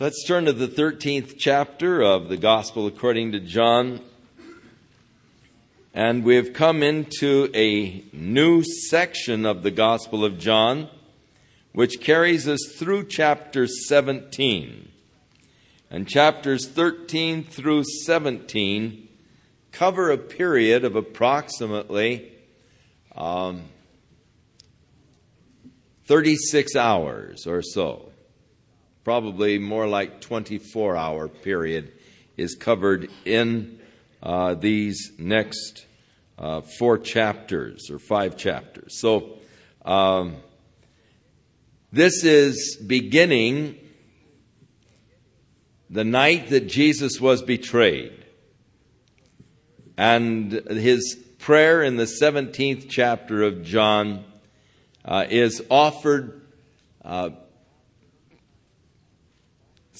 Let's turn to the 13th chapter of the Gospel according to John. And we've come into a new section of the Gospel of John, which carries us through chapter 17. And chapters 13 through 17 cover a period of approximately um, 36 hours or so probably more like 24 hour period is covered in uh, these next uh, four chapters or five chapters. So um, this is beginning the night that Jesus was betrayed. And his prayer in the 17th chapter of John uh, is offered uh,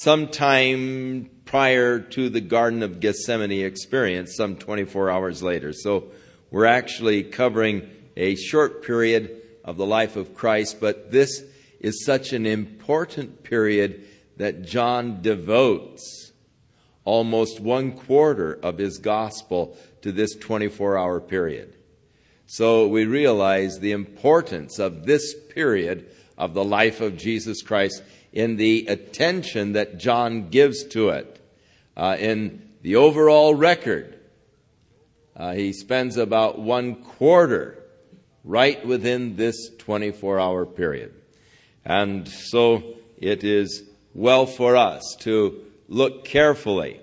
sometime prior to the Garden of Gethsemane experience, some 24 hours later. So we're actually covering a short period of the life of Christ, but this is such an important period that John devotes almost one quarter of his gospel to this 24 hour period. So we realize the importance of this period of the life of Jesus Christ in the attention that John gives to it. Uh, in the overall record, uh, he spends about one quarter right within this 24 hour period. And so it is well for us to look carefully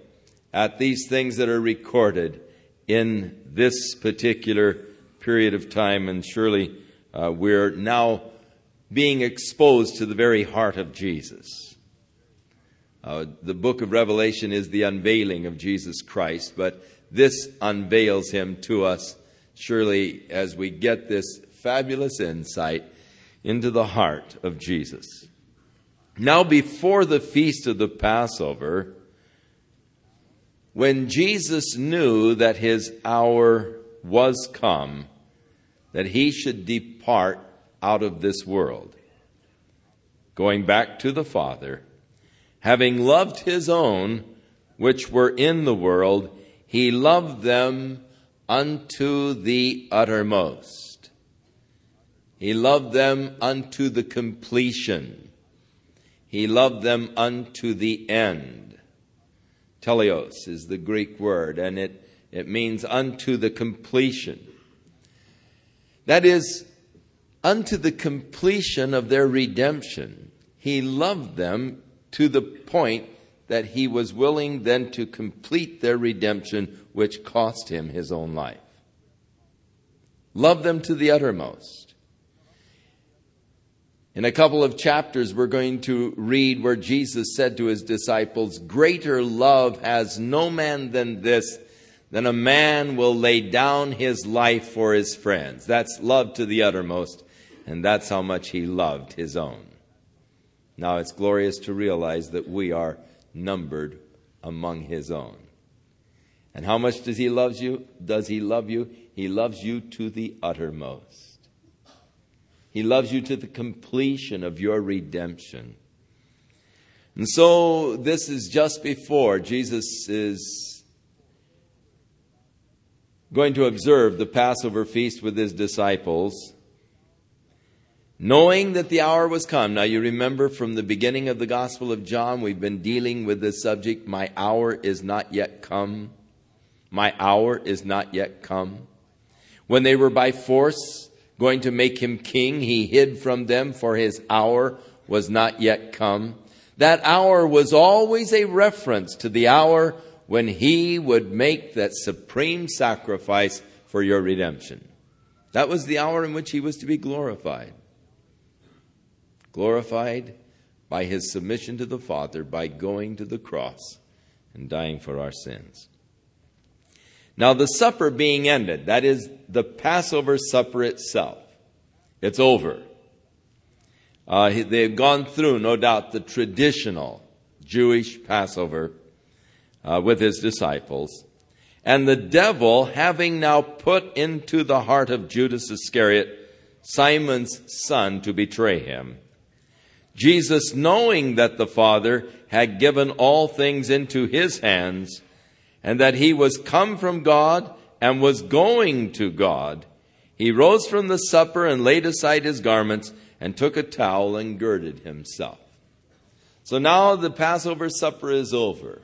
at these things that are recorded in this particular period of time, and surely uh, we're now being exposed to the very heart of Jesus. Uh, the book of Revelation is the unveiling of Jesus Christ, but this unveils him to us surely as we get this fabulous insight into the heart of Jesus. Now, before the feast of the Passover, when Jesus knew that his hour was come, that he should depart out of this world. Going back to the Father, having loved his own which were in the world, he loved them unto the uttermost. He loved them unto the completion. He loved them unto the end. Teleos is the Greek word, and it, it means unto the completion. That is, unto the completion of their redemption. He loved them to the point that he was willing then to complete their redemption, which cost him his own life. Love them to the uttermost. In a couple of chapters, we're going to read where Jesus said to his disciples, Greater love has no man than this, than a man will lay down his life for his friends. That's love to the uttermost and that's how much he loved his own. Now it's glorious to realize that we are numbered among his own. And how much does he love you? Does he love you? He loves you to the uttermost. He loves you to the completion of your redemption. And so this is just before Jesus is going to observe the Passover feast with his disciples knowing that the hour was come. Now, you remember from the beginning of the Gospel of John, we've been dealing with this subject my hour is not yet come. My hour is not yet come. When they were by force going to make him king, he hid from them, for his hour was not yet come. That hour was always a reference to the hour when he would make that supreme sacrifice for your redemption. That was the hour in which he was to be glorified glorified by his submission to the Father by going to the cross and dying for our sins. Now, the supper being ended, that is the Passover supper itself, it's over. Uh, they've gone through, no doubt, the traditional Jewish Passover uh, with his disciples. And the devil, having now put into the heart of Judas Iscariot, Simon's son, to betray him, Jesus, knowing that the Father had given all things into his hands, and that he was come from God and was going to God, he rose from the supper and laid aside his garments and took a towel and girded himself. So now the Passover supper is over.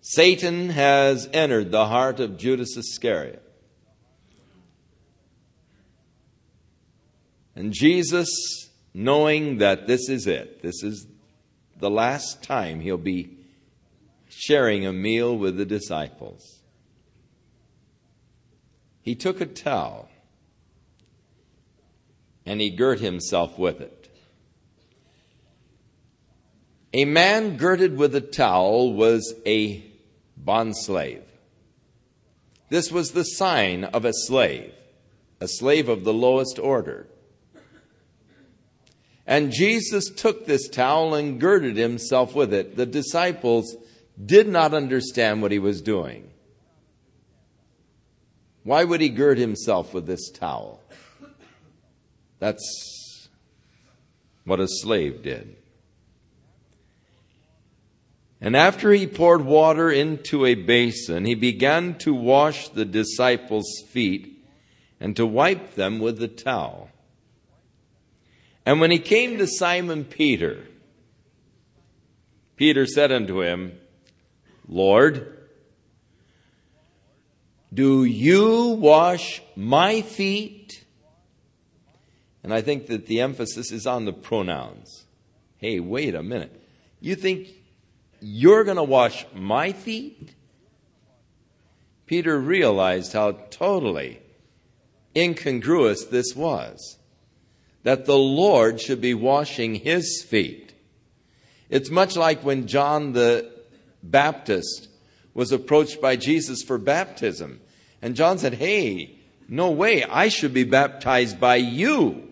Satan has entered the heart of Judas Iscariot. And Jesus, knowing that this is it, this is the last time he'll be sharing a meal with the disciples, he took a towel and he girt himself with it. A man girded with a towel was a bondslave. This was the sign of a slave, a slave of the lowest order. And Jesus took this towel and girded himself with it. The disciples did not understand what he was doing. Why would he gird himself with this towel? That's what a slave did. And after he poured water into a basin, he began to wash the disciples' feet and to wipe them with the towel. And when he came to Simon Peter, Peter said unto him, Lord, do you wash my feet? And I think that the emphasis is on the pronouns. Hey, wait a minute. You think you're going to wash my feet? Peter realized how totally incongruous this was. That the Lord should be washing his feet. It's much like when John the Baptist was approached by Jesus for baptism. And John said, Hey, no way, I should be baptized by you.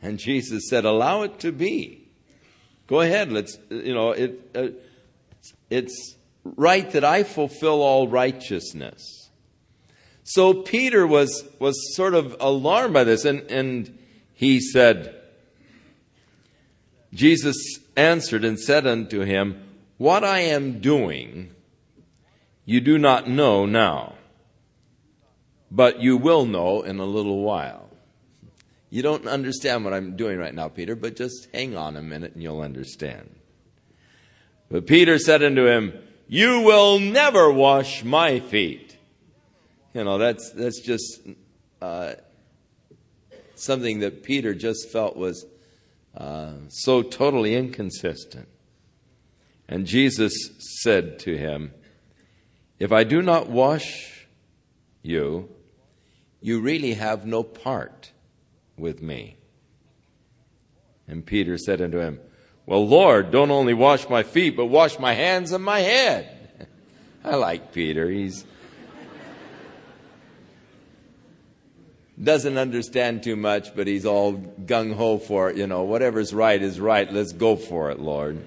And Jesus said, Allow it to be. Go ahead, let's, you know, it, uh, it's right that I fulfill all righteousness. So Peter was, was sort of alarmed by this, and, and he said, Jesus answered and said unto him, What I am doing, you do not know now, but you will know in a little while. You don't understand what I'm doing right now, Peter, but just hang on a minute and you'll understand. But Peter said unto him, You will never wash my feet. You know, that's, that's just uh, something that Peter just felt was uh, so totally inconsistent. And Jesus said to him, If I do not wash you, you really have no part with me. And Peter said unto him, well, Lord, don't only wash my feet, but wash my hands and my head. I like Peter. He's doesn't understand too much, but he's all gung ho for it. You know, whatever's right is right. Let's go for it, Lord.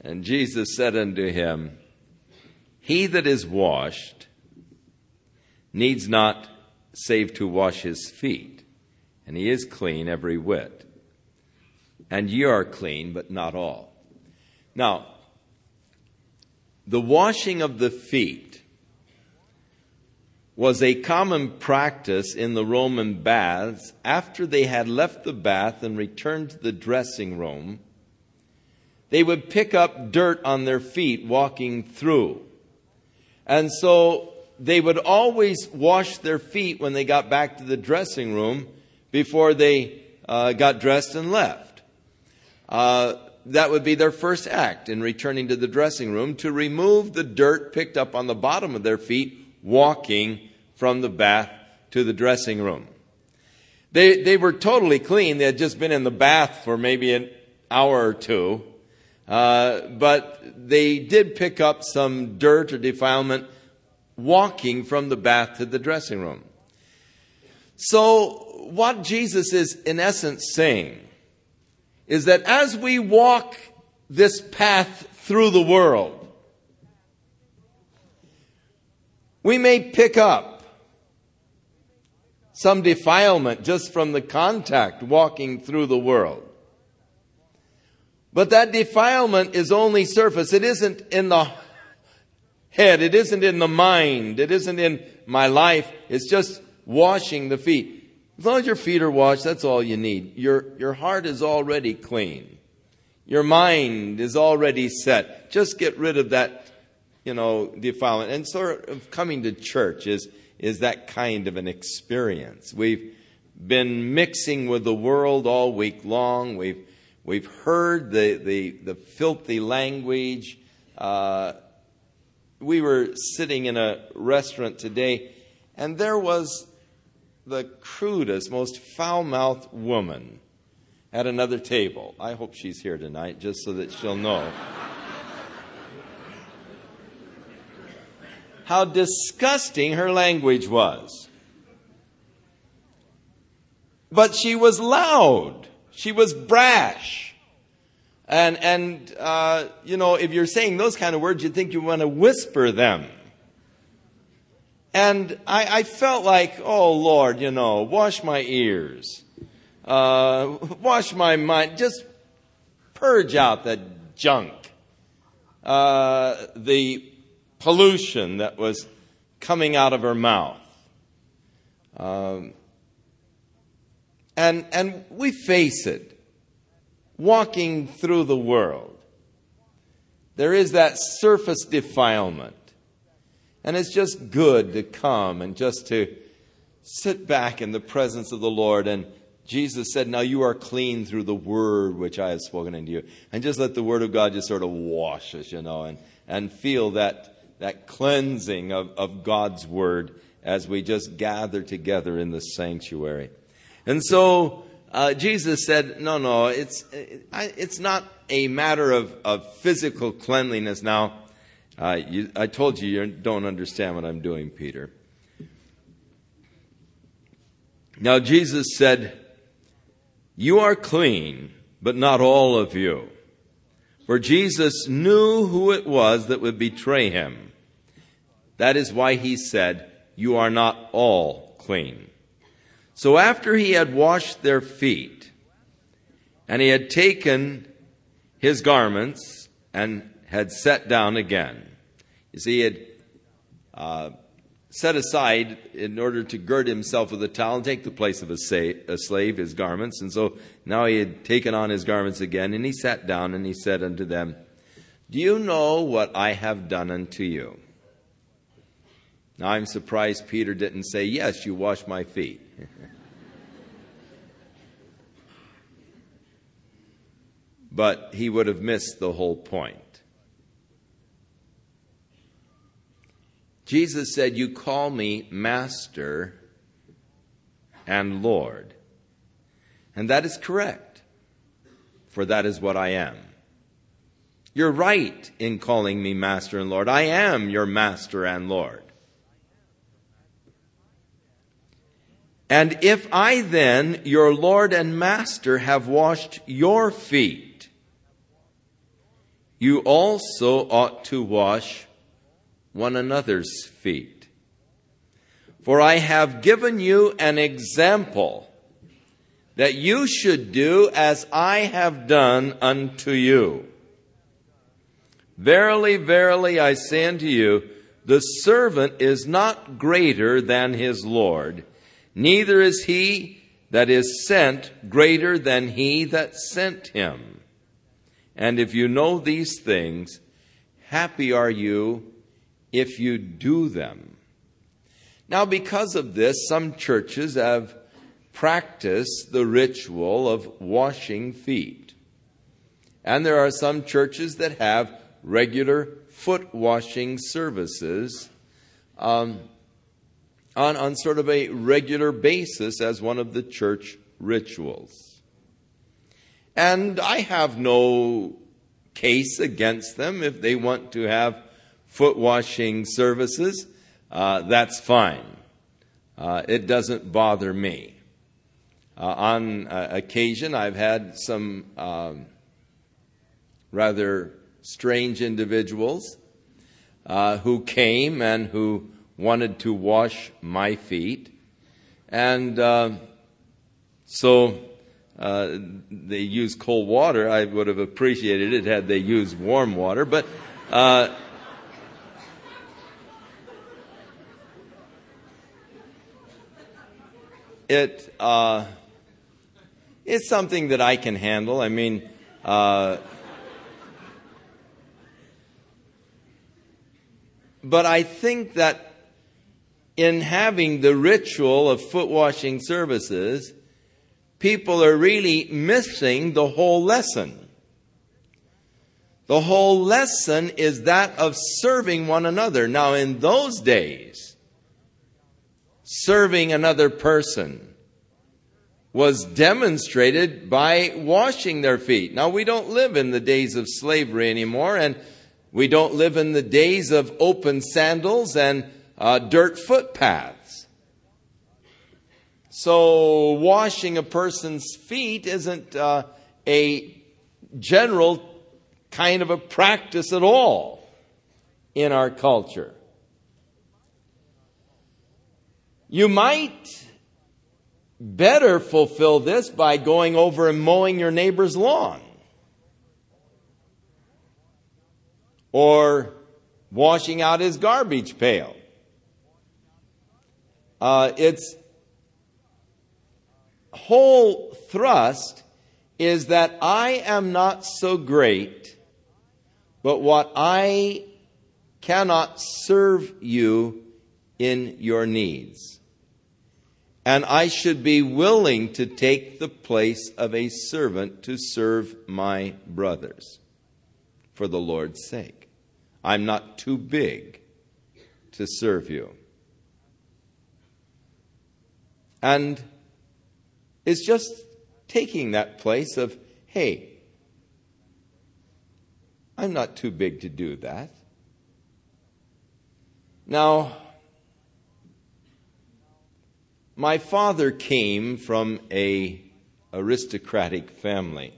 And Jesus said unto him, He that is washed needs not save to wash his feet, and he is clean every whit and ye are clean, but not all. Now, the washing of the feet was a common practice in the Roman baths after they had left the bath and returned to the dressing room. They would pick up dirt on their feet walking through. And so they would always wash their feet when they got back to the dressing room before they uh, got dressed and left uh, that would be their first act in returning to the dressing room to remove the dirt picked up on the bottom of their feet walking from the bath to the dressing room. They, they were totally clean. They had just been in the bath for maybe an hour or two. Uh, but they did pick up some dirt or defilement walking from the bath to the dressing room. So, what Jesus is in essence saying is that as we walk this path through the world, we may pick up some defilement just from the contact walking through the world. But that defilement is only surface. It isn't in the head. It isn't in the mind. It isn't in my life. It's just washing the feet. As long as your feet are washed, that's all you need. Your, your heart is already clean. Your mind is already set. Just get rid of that, you know, defilement. And sort of coming to church is, is that kind of an experience. We've been mixing with the world all week long. We've, we've heard the, the, the filthy language. Uh, we were sitting in a restaurant today, and there was the crudest, most foul mouthed woman at another table. I hope she's here tonight just so that she'll know. How disgusting her language was. But she was loud. She was brash. And, and uh, you know, if you're saying those kind of words, you'd think you want to whisper them. And I, I, felt like, oh Lord, you know, wash my ears uh, wash my mind, just purge out the junk, uh, the pollution that was coming out of her mouth. Um, and, and we face it, walking through the world. There is that surface defilement. And it's just good to come and just to sit back in the presence of the Lord and Jesus said, Now you are clean through the word which I have spoken unto you. And just let the word of God just sort of wash us, you know, and, and feel that, that cleansing of, of God's word as we just gather together in the sanctuary. And so uh, Jesus said, No, no, it's, it's not a matter of, of physical cleanliness. Now, uh, you, I told you you don't understand what I'm doing, Peter. Now, Jesus said, you are clean, but not all of you. For Jesus knew who it was that would betray him. That is why he said, You are not all clean. So after he had washed their feet, and he had taken his garments and had sat down again. You see, he had uh, set aside in order to gird himself with a towel and take the place of a, slave, his garments. And so now he had taken on his garments again, and he sat down and he said unto them, Do you know what I have done unto you? Now I'm surprised Peter didn't say, Yes, you washed my feet. but he would have missed the whole point. Jesus said, You call me Master and Lord. And that is correct, for that is what I am. You're right in calling me Master and Lord. I am your Master and Lord. And if I then, your Lord and Master, have washed your feet, you also ought to wash one another's feet. For I have given you an example that you should do as I have done unto you. Verily, verily, I say unto you, the servant is not greater than his Lord, neither is he that is sent greater than he that sent him. And if you know these things, happy are you if you do them. Now, because of this, some churches have practiced the ritual of washing feet. And there are some churches that have regular foot washing services um, on, on sort of a regular basis as one of the church rituals. And I have no case against them if they want to have foot washing services, uh, that's fine. Uh, it doesn't bother me. Uh, on uh, occasion, I've had some um, rather strange individuals uh, who came and who wanted to wash my feet. And uh, so uh, they use cold water. I would have appreciated it had they used warm water, but. Uh, it uh, it's something that I can handle. I mean, uh, but I think that in having the ritual of foot washing services, people are really missing the whole lesson. The whole lesson is that of serving one another. Now, in those days, serving another person was demonstrated by washing their feet. Now, we don't live in the days of slavery anymore, and we don't live in the days of open sandals and uh, dirt footpaths. So, washing a person's feet isn't uh, a general kind of a practice at all in our culture. You might better fulfill this by going over and mowing your neighbor's lawn. Or washing out his garbage pail. Uh, its whole thrust is that I am not so great, but what I cannot serve you in your needs. And I should be willing to take the place of a servant to serve my brothers for the Lord's sake. I'm not too big to serve you. And it's just taking that place of, hey, I'm not too big to do that. Now, my father came from a aristocratic family.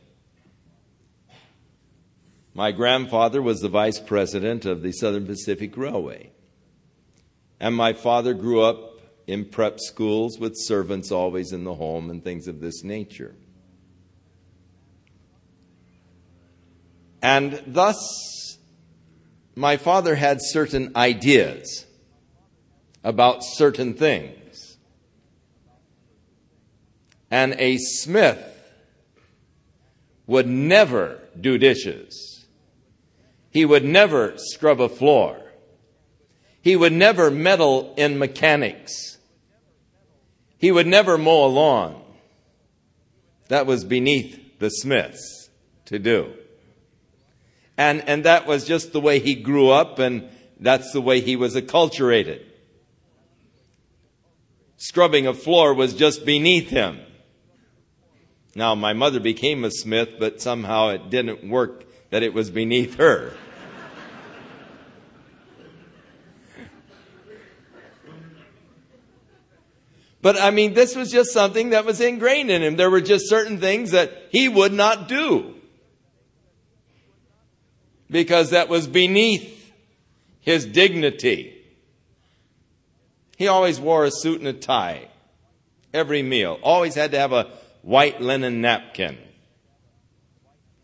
My grandfather was the vice president of the Southern Pacific Railway. And my father grew up in prep schools with servants always in the home and things of this nature. And thus, my father had certain ideas about certain things. And a smith would never do dishes. He would never scrub a floor. He would never meddle in mechanics. He would never mow a lawn. That was beneath the Smiths to do. And, and that was just the way he grew up, and that's the way he was acculturated. Scrubbing a floor was just beneath him. Now, my mother became a smith, but somehow it didn't work that it was beneath her. But I mean, this was just something that was ingrained in him. There were just certain things that he would not do. Because that was beneath his dignity. He always wore a suit and a tie. Every meal. Always had to have a white linen napkin.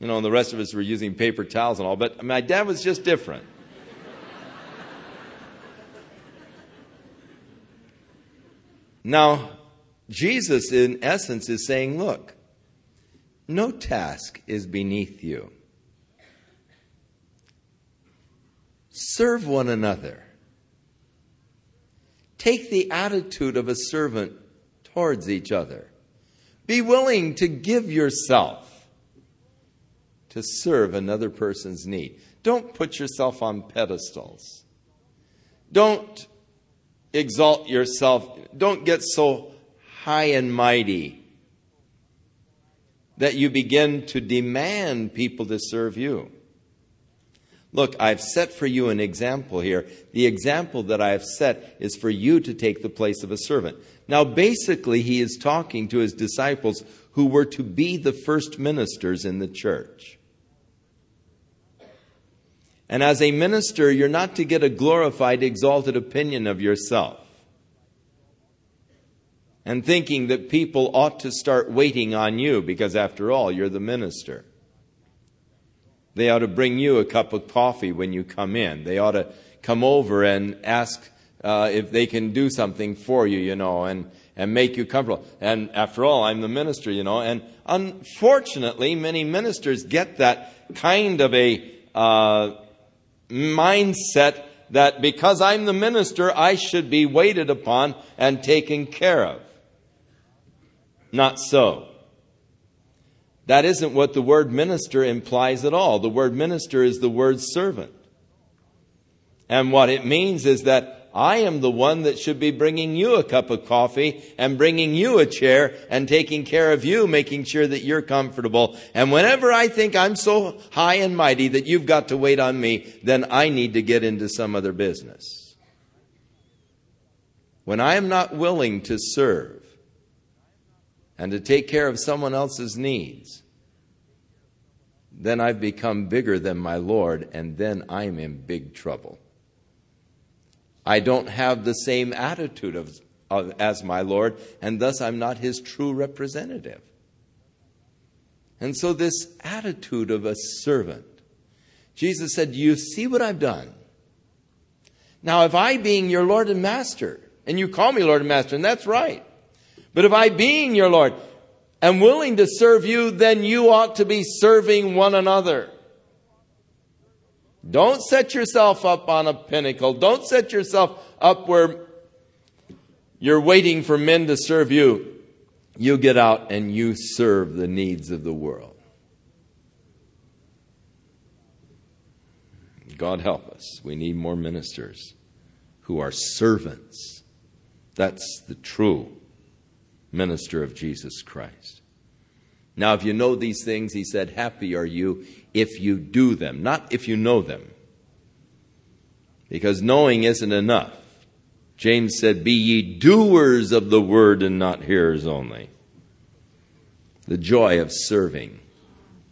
You know, and the rest of us were using paper towels and all, but my dad was just different. Now, Jesus, in essence, is saying, look, no task is beneath you. Serve one another. Take the attitude of a servant towards each other. Be willing to give yourself to serve another person's need. Don't put yourself on pedestals. Don't exalt yourself. Don't get so high and mighty that you begin to demand people to serve you. Look, I've set for you an example here. The example that I have set is for you to take the place of a servant. Now, basically, he is talking to his disciples who were to be the first ministers in the church. And as a minister, you're not to get a glorified, exalted opinion of yourself. and thinking that people ought to start waiting on you because, after all, you're the minister. They ought to bring you a cup of coffee when you come in. They ought to come over and ask uh, if they can do something for you, you know, and, and make you comfortable. And after all, I'm the minister, you know. And unfortunately, many ministers get that kind of a uh, mindset that because I'm the minister, I should be waited upon and taken care of. Not so. That isn't what the word minister implies at all. The word minister is the word servant. And what it means is that I am the one that should be bringing you a cup of coffee and bringing you a chair and taking care of you, making sure that you're comfortable. And whenever I think I'm so high and mighty that you've got to wait on me, then I need to get into some other business. When I am not willing to serve, and to take care of someone else's needs, then I've become bigger than my Lord, and then I'm in big trouble. I don't have the same attitude of, of, as my Lord, and thus I'm not his true representative. And so, this attitude of a servant, Jesus said, You see what I've done? Now, if I, being your Lord and Master, and you call me Lord and Master, and that's right, but if I, being your Lord, am willing to serve you, then you ought to be serving one another. Don't set yourself up on a pinnacle. Don't set yourself up where you're waiting for men to serve you. You get out and you serve the needs of the world. God help us. We need more ministers who are servants. That's the true minister of Jesus Christ. Now, if you know these things, he said, Happy are you if you do them, not if you know them. Because knowing isn't enough. James said, Be ye doers of the word and not hearers only. The joy of serving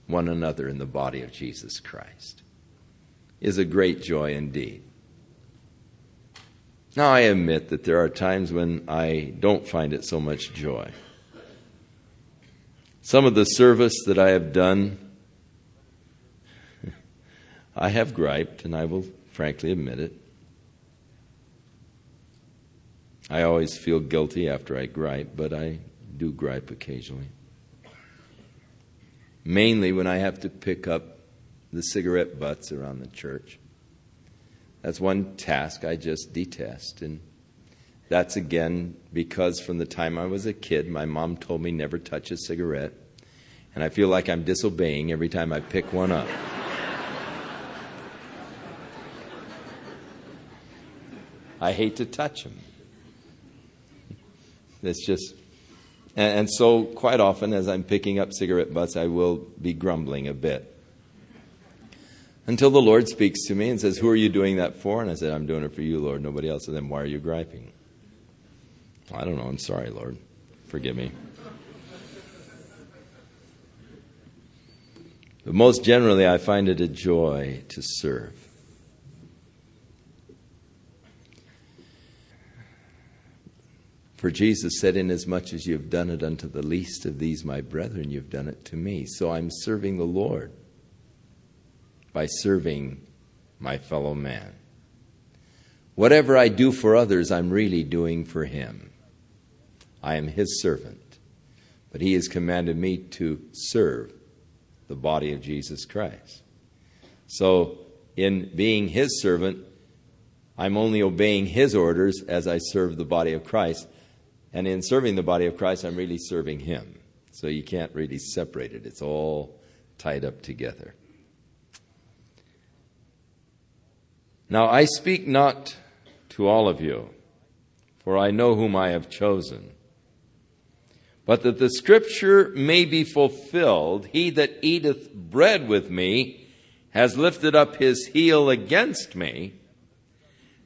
one another in the body of Jesus Christ is a great joy indeed. Now, I admit that there are times when I don't find it so much joy. Some of the service that I have done, I have griped, and I will frankly admit it. I always feel guilty after I gripe, but I do gripe occasionally. Mainly when I have to pick up the cigarette butts around the church. That's one task I just detest. And that's again because from the time I was a kid, my mom told me never touch a cigarette. And I feel like I'm disobeying every time I pick one up. I hate to touch them. It's just, and, and, so quite often as I'm picking up cigarette butts, I will be grumbling a bit. Until the Lord speaks to me and says, Who are you doing that for? And I said, I'm doing it for you, Lord, nobody else. And then why are you griping? I don't know. I'm sorry, Lord. Forgive me. But most generally, I find it a joy to serve. For Jesus said, Inasmuch as you have done it unto the least of these, my brethren, you've done it to me. So I'm serving the Lord by serving my fellow man. Whatever I do for others, I'm really doing for him. I am his servant, but he has commanded me to serve the body of Jesus Christ. So, in being his servant, I'm only obeying his orders as I serve the body of Christ. And in serving the body of Christ, I'm really serving him. So you can't really separate it, it's all tied up together. Now I speak not to all of you, for I know whom I have chosen. But that the scripture may be fulfilled, he that eateth bread with me has lifted up his heel against me.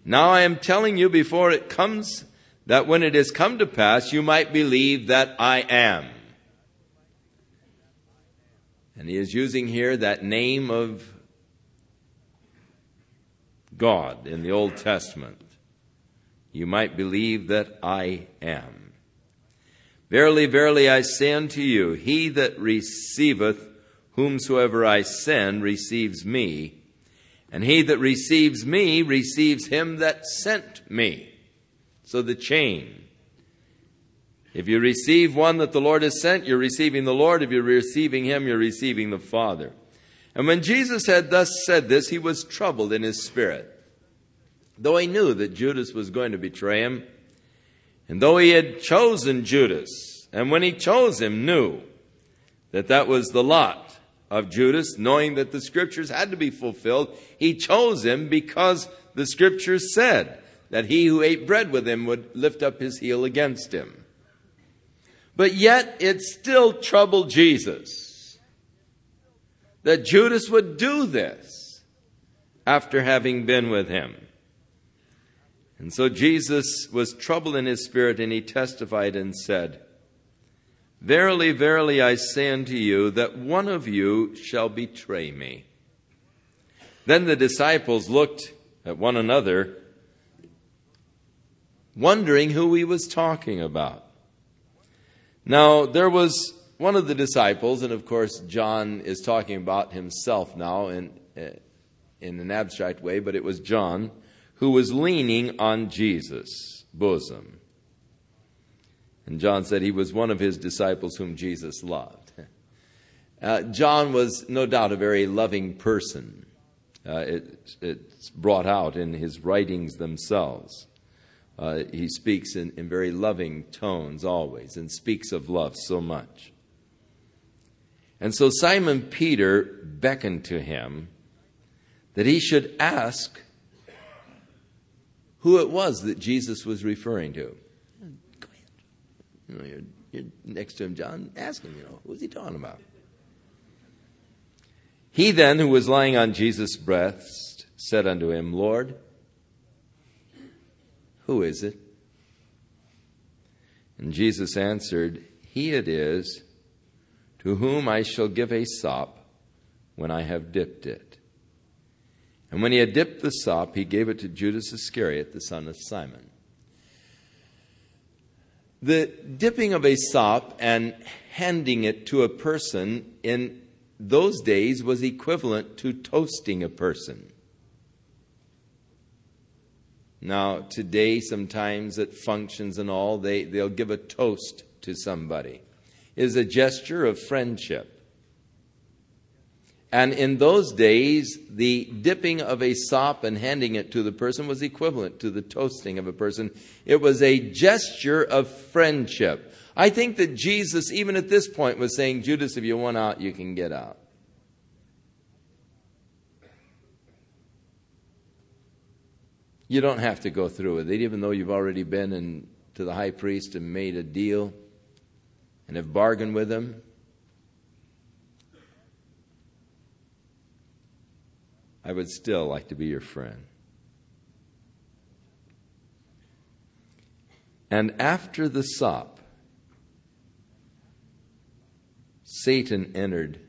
Now I am telling you before it comes, that when it has come to pass, you might believe that I am. And he is using here that name of God in the Old Testament. You might believe that I am. Verily, verily, I say unto you, he that receiveth whomsoever I send receives me, and he that receives me receives him that sent me. So the chain. If you receive one that the Lord has sent, you're receiving the Lord. If you're receiving him, you're receiving the Father. And when Jesus had thus said this, he was troubled in his spirit. Though he knew that Judas was going to betray him, and though he had chosen Judas, and when he chose him, knew that that was the lot of Judas, knowing that the scriptures had to be fulfilled, he chose him because the scriptures said that he who ate bread with him would lift up his heel against him. But yet it still troubled Jesus that Judas would do this after having been with him. And so Jesus was troubled in his spirit, and he testified and said, Verily, verily, I say unto you that one of you shall betray me. Then the disciples looked at one another, wondering who he was talking about. Now, there was one of the disciples, and of course, John is talking about himself now in, uh, in an abstract way, but it was John who was leaning on Jesus' bosom. And John said he was one of his disciples whom Jesus loved. Uh, John was no doubt a very loving person. Uh, it, it's brought out in his writings themselves. Uh, he speaks in, in very loving tones always and speaks of love so much. And so Simon Peter beckoned to him that he should ask who it was that Jesus was referring to. Go ahead. You know, you're, you're next to him, John. Ask him, you know, who's he talking about? He then, who was lying on Jesus' breast, said unto him, Lord, who is it? And Jesus answered, He it is to whom I shall give a sop when I have dipped it. And when he had dipped the sop, he gave it to Judas Iscariot, the son of Simon. The dipping of a sop and handing it to a person in those days was equivalent to toasting a person. Now, today, sometimes at functions and all, they, they'll give a toast to somebody. It is a gesture of friendship. And in those days, the dipping of a sop and handing it to the person was equivalent to the toasting of a person. It was a gesture of friendship. I think that Jesus, even at this point, was saying, Judas, if you want out, you can get out. You don't have to go through with it, even though you've already been in, to the high priest and made a deal and have bargained with him. I would still like to be your friend. And after the sop, Satan entered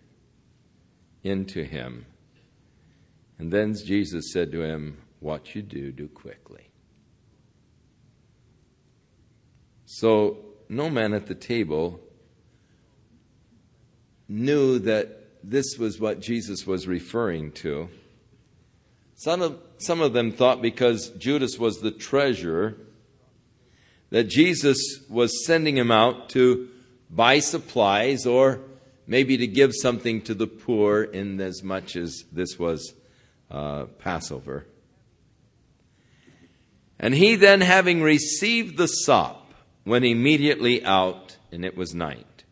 into him. And then Jesus said to him, What you do, do quickly. So no man at the table knew that this was what Jesus was referring to. Some of, some of them thought because Judas was the treasurer that Jesus was sending him out to buy supplies or maybe to give something to the poor in as much as this was uh, Passover. And he then, having received the sop, went immediately out, and it was night.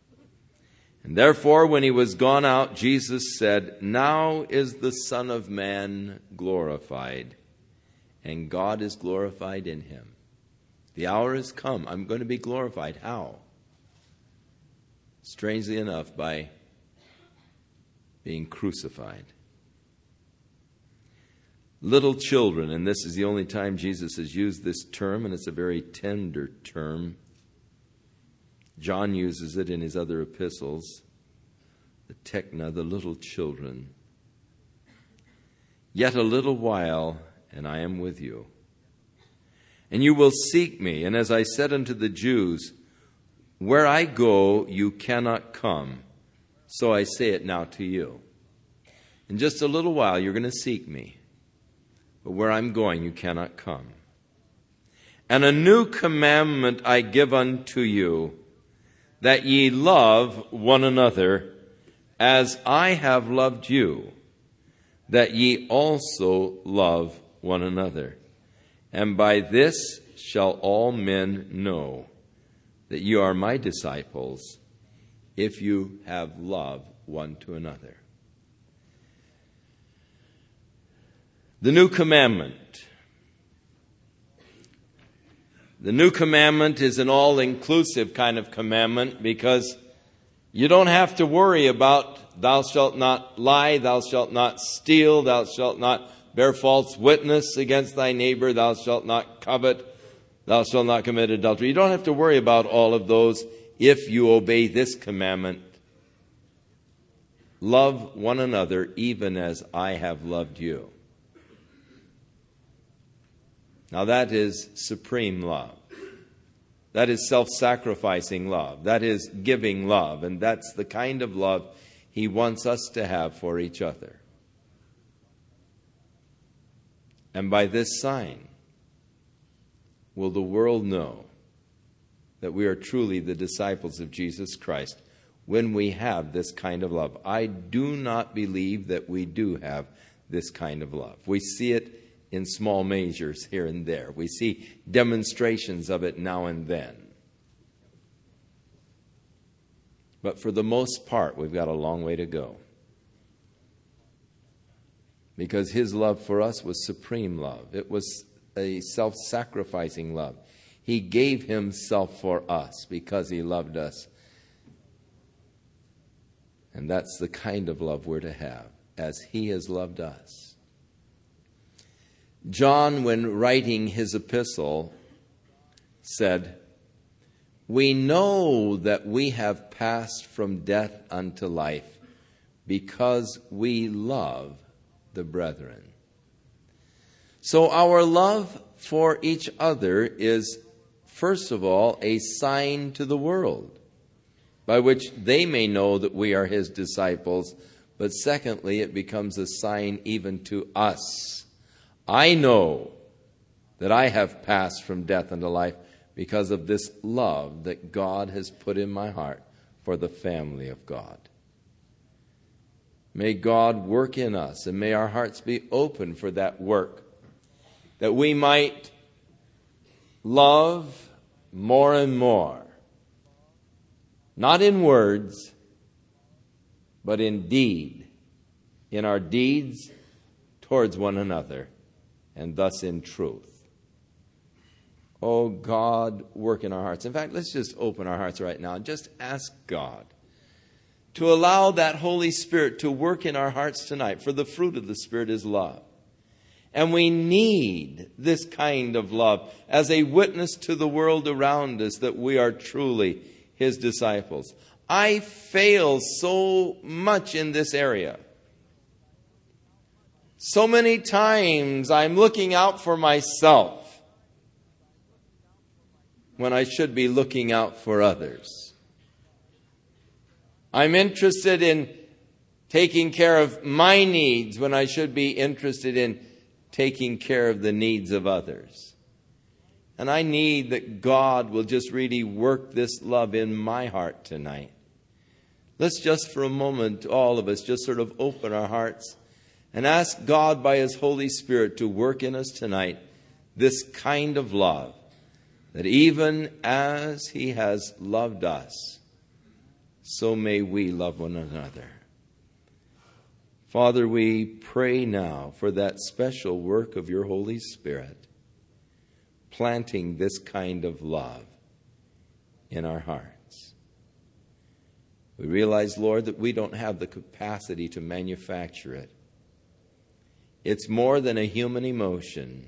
And therefore, when he was gone out, Jesus said, Now is the Son of Man glorified, and God is glorified in him. The hour has come. I'm going to be glorified. How? Strangely enough, by being crucified. Little children, and this is the only time Jesus has used this term, and it's a very tender term. John uses it in his other epistles. The tekna, the little children. Yet a little while, and I am with you. And you will seek me. And as I said unto the Jews, Where I go, you cannot come. So I say it now to you. In just a little while, you're going to seek me. But where I'm going, you cannot come. And a new commandment I give unto you, that ye love one another as I have loved you, that ye also love one another. And by this shall all men know that you are my disciples if you have love one to another. The new commandment. The new commandment is an all inclusive kind of commandment because you don't have to worry about thou shalt not lie, thou shalt not steal, thou shalt not bear false witness against thy neighbor, thou shalt not covet, thou shalt not commit adultery. You don't have to worry about all of those if you obey this commandment. Love one another even as I have loved you. Now that is supreme love. That is self sacrificing love. That is giving love. And that's the kind of love He wants us to have for each other. And by this sign will the world know that we are truly the disciples of Jesus Christ when we have this kind of love. I do not believe that we do have this kind of love. We see it in small measures here and there. We see demonstrations of it now and then. But for the most part, we've got a long way to go. Because his love for us was supreme love, it was a self sacrificing love. He gave himself for us because he loved us. And that's the kind of love we're to have, as he has loved us. John, when writing his epistle, said, We know that we have passed from death unto life because we love the brethren. So our love for each other is, first of all, a sign to the world by which they may know that we are his disciples, but secondly, it becomes a sign even to us I know that I have passed from death unto life because of this love that God has put in my heart for the family of God. May God work in us and may our hearts be open for that work, that we might love more and more, not in words, but in deed, in our deeds towards one another and thus in truth. Oh God, work in our hearts. In fact, let's just open our hearts right now and just ask God to allow that Holy Spirit to work in our hearts tonight, for the fruit of the Spirit is love. And we need this kind of love as a witness to the world around us that we are truly His disciples. I fail so much in this area. So many times I'm looking out for myself when I should be looking out for others. I'm interested in taking care of my needs when I should be interested in taking care of the needs of others. And I need that God will just really work this love in my heart tonight. Let's just for a moment, all of us, just sort of open our hearts and ask God by His Holy Spirit to work in us tonight this kind of love that even as He has loved us, so may we love one another. Father, we pray now for that special work of your Holy Spirit, planting this kind of love in our hearts. We realize, Lord, that we don't have the capacity to manufacture it. It's more than a human emotion,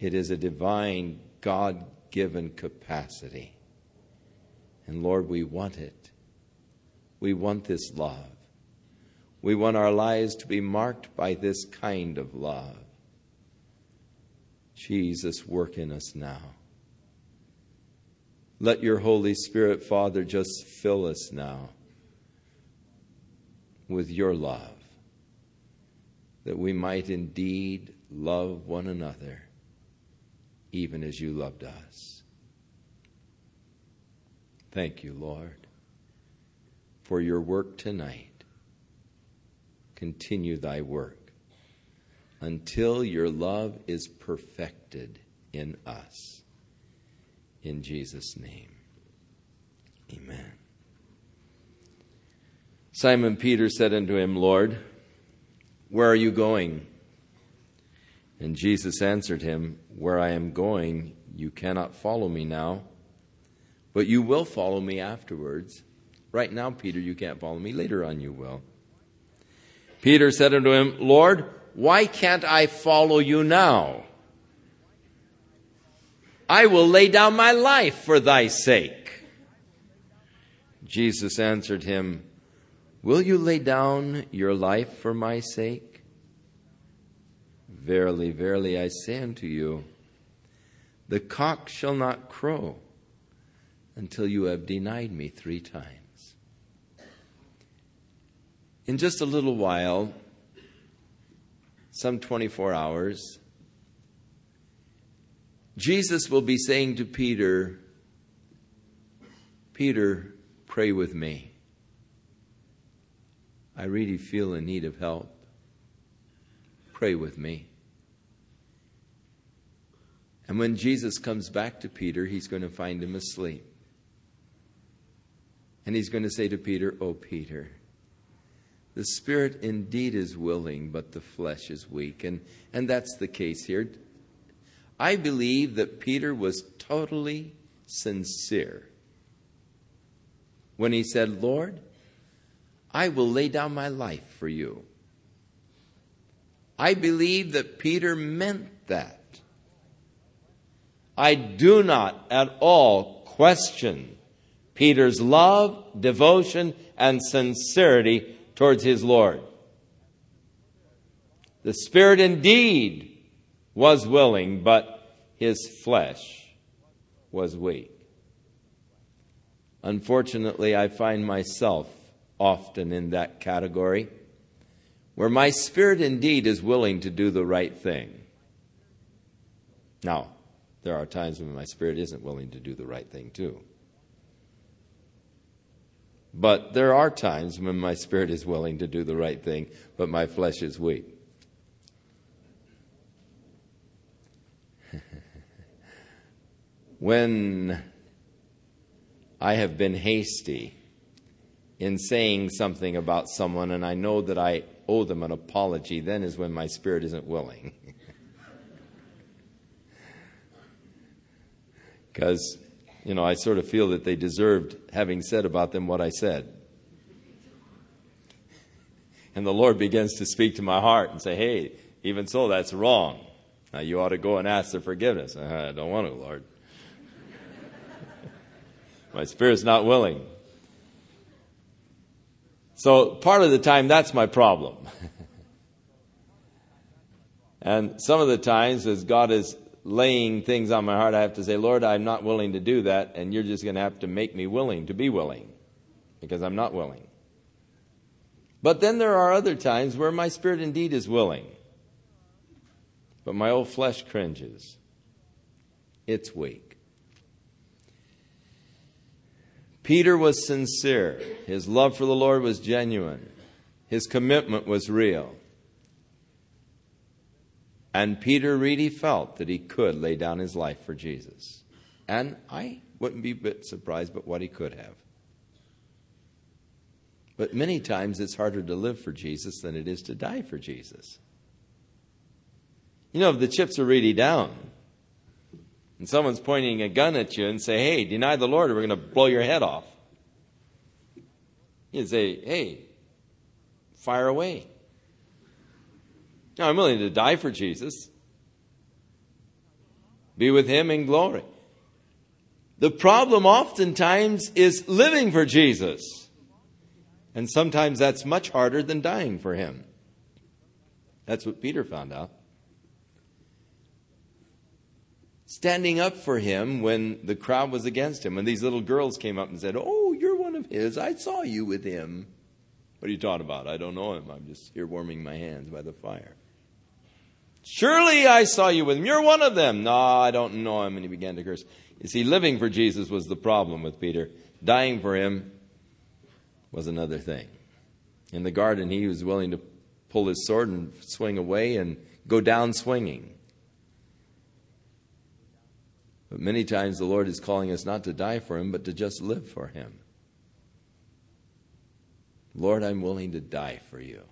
it is a divine, God given capacity. And Lord, we want it. We want this love. We want our lives to be marked by this kind of love. Jesus, work in us now. Let your Holy Spirit, Father, just fill us now with your love, that we might indeed love one another, even as you loved us. Thank you, Lord, for your work tonight. Continue thy work until your love is perfected in us. In Jesus' name, amen. Simon Peter said unto him, Lord, where are you going? And Jesus answered him, Where I am going, you cannot follow me now, but you will follow me afterwards. Right now, Peter, you can't follow me. Later on, you will. Peter said unto him, Lord, why can't I follow you now? I will lay down my life for thy sake. Jesus answered him, Will you lay down your life for my sake? Verily, verily, I say unto you, the cock shall not crow until you have denied me three times. In just a little while, some 24 hours, Jesus will be saying to Peter, Peter, pray with me. I really feel in need of help. Pray with me. And when Jesus comes back to Peter, he's going to find him asleep. And he's going to say to Peter, Oh, Peter, the spirit indeed is willing, but the flesh is weak. And, and that's the case here. I believe that Peter was totally sincere when he said, Lord, I will lay down my life for you. I believe that Peter meant that. I do not at all question Peter's love, devotion, and sincerity towards his Lord. The Spirit indeed was willing, but his flesh was weak. Unfortunately, I find myself often in that category, where my spirit indeed is willing to do the right thing. Now, there are times when my spirit isn't willing to do the right thing too. But there are times when my spirit is willing to do the right thing, but my flesh is weak. when I have been hasty in saying something about someone and I know that I owe them an apology, then is when my spirit isn't willing. Because, you know, I sort of feel that they deserved having said about them what I said. And the Lord begins to speak to my heart and say, hey, even so, that's wrong. Now you ought to go and ask for forgiveness. I don't want to, Lord. my spirit's not willing. So part of the time, that's my problem. and some of the times, as God is laying things on my heart, I have to say, Lord, I'm not willing to do that, and you're just going to have to make me willing to be willing, because I'm not willing. But then there are other times where my spirit indeed is willing, but my old flesh cringes. It's weak. Peter was sincere. His love for the Lord was genuine. His commitment was real. And Peter really felt that he could lay down his life for Jesus. And I wouldn't be a bit surprised but what he could have. But many times it's harder to live for Jesus than it is to die for Jesus. You know, if the chips are really down, and someone's pointing a gun at you and say, hey, deny the Lord or we're going to blow your head off. You'd say, hey, fire away. Now, I'm willing to die for Jesus, be with him in glory. The problem oftentimes is living for Jesus. And sometimes that's much harder than dying for him. That's what Peter found out. Standing up for him when the crowd was against him. When these little girls came up and said, Oh, you're one of his. I saw you with him. What are you talking about? I don't know him. I'm just here warming my hands by the fire. Surely I saw you with him. You're one of them. No, I don't know him. And he began to curse. You see, living for Jesus was the problem with Peter. Dying for him was another thing. In the garden, he was willing to pull his sword and swing away and go down swinging. But many times the Lord is calling us not to die for him, but to just live for him. Lord, I'm willing to die for you.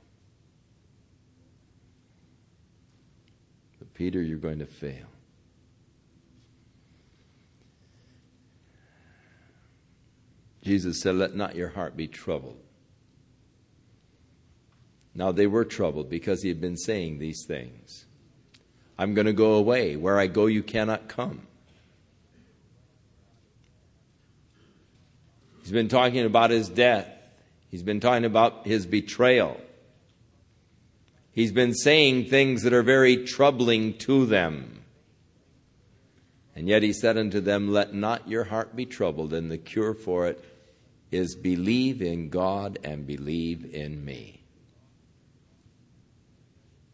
But Peter, you're going to fail. Jesus said, Let not your heart be troubled. Now they were troubled because he had been saying these things. I'm going to go away. Where I go, you cannot come. He's been talking about his death. He's been talking about his betrayal. He's been saying things that are very troubling to them. And yet he said unto them, Let not your heart be troubled, and the cure for it is believe in God and believe in me.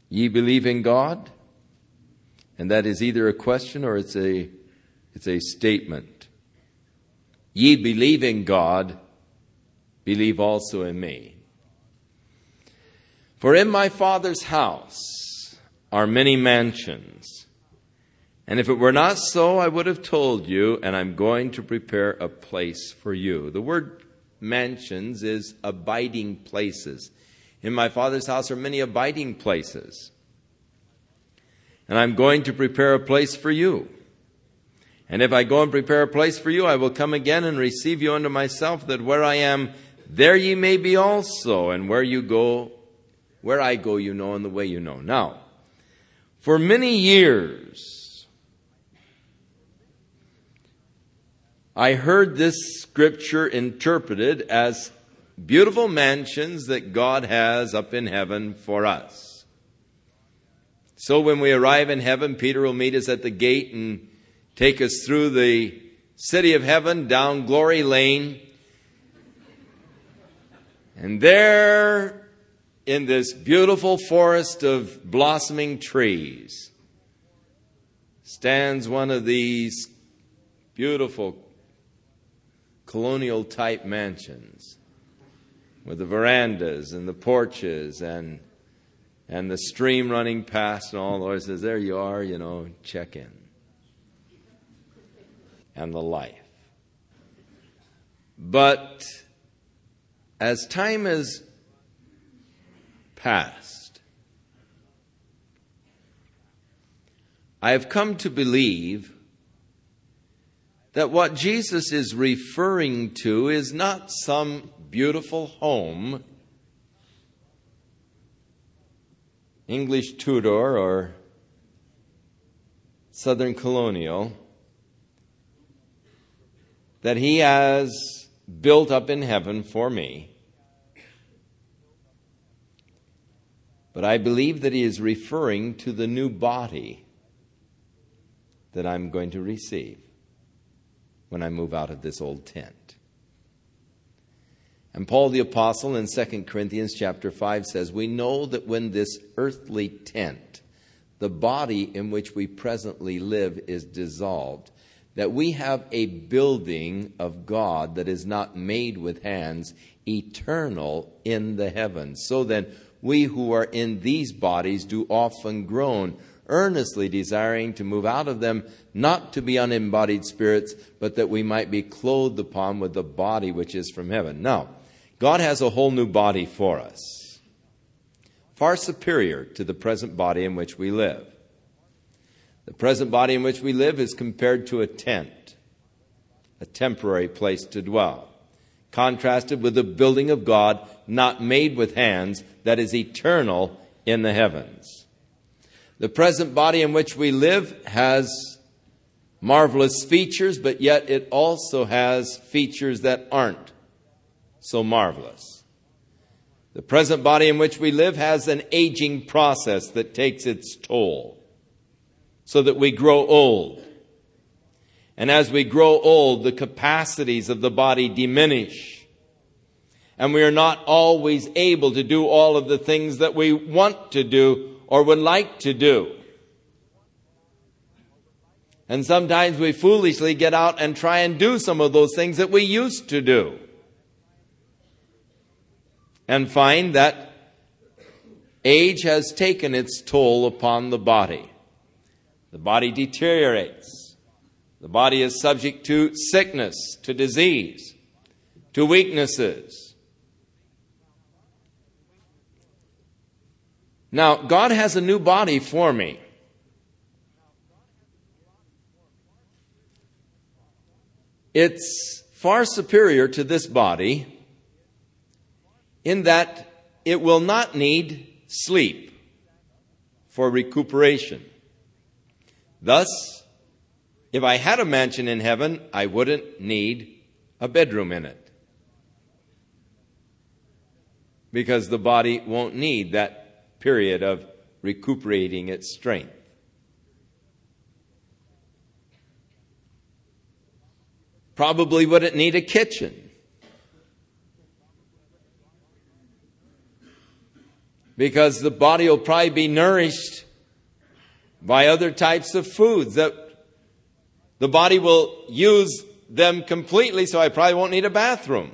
Ye believe in God? And that is either a question or it's a, it's a statement. Ye believe in God, believe also in me. For in my Father's house are many mansions. And if it were not so, I would have told you, and I'm going to prepare a place for you. The word mansions is abiding places. In my Father's house are many abiding places. And I'm going to prepare a place for you. And if I go and prepare a place for you, I will come again and receive you unto myself, that where I am, there ye may be also. And where you go, where I go, you know, and the way you know. Now, for many years, I heard this scripture interpreted as beautiful mansions that God has up in heaven for us. So when we arrive in heaven, Peter will meet us at the gate and take us through the city of heaven down glory lane. And there in this beautiful forest of blossoming trees stands one of these beautiful colonial type mansions with the verandas and the porches and and the stream running past and all the says, There you are, you know, check in. And the life. But as time has passed, I have come to believe that what Jesus is referring to is not some beautiful home, English Tudor or Southern Colonial, that He has built up in heaven for me. But I believe that He is referring to the new body that I'm going to receive when I move out of this old tent. And Paul the apostle in 2 Corinthians chapter 5 says, "We know that when this earthly tent, the body in which we presently live is dissolved, that we have a building of God that is not made with hands, eternal in the heavens. So then, we who are in these bodies do often groan, earnestly desiring to move out of them, not to be unembodied spirits, but that we might be clothed upon with the body which is from heaven. Now, God has a whole new body for us, far superior to the present body in which we live. The present body in which we live is compared to a tent, a temporary place to dwell, contrasted with the building of God not made with hands that is eternal in the heavens. The present body in which we live has marvelous features, but yet it also has features that aren't so marvelous. The present body in which we live has an aging process that takes its toll so that we grow old And as we grow old, the capacities of the body diminish. And we are not always able to do all of the things that we want to do or would like to do. And sometimes we foolishly get out and try and do some of those things that we used to do. And find that age has taken its toll upon the body. The body deteriorates. The body is subject to sickness, to disease, to weaknesses. Now, God has a new body for me. It's far superior to this body in that it will not need sleep for recuperation. Thus, if I had a mansion in heaven, I wouldn't need a bedroom in it. Because the body won't need that period of recuperating its strength. Probably wouldn't need a kitchen. Because the body will probably be nourished by other types of foods that the body will use them completely, so I probably won't need a bathroom.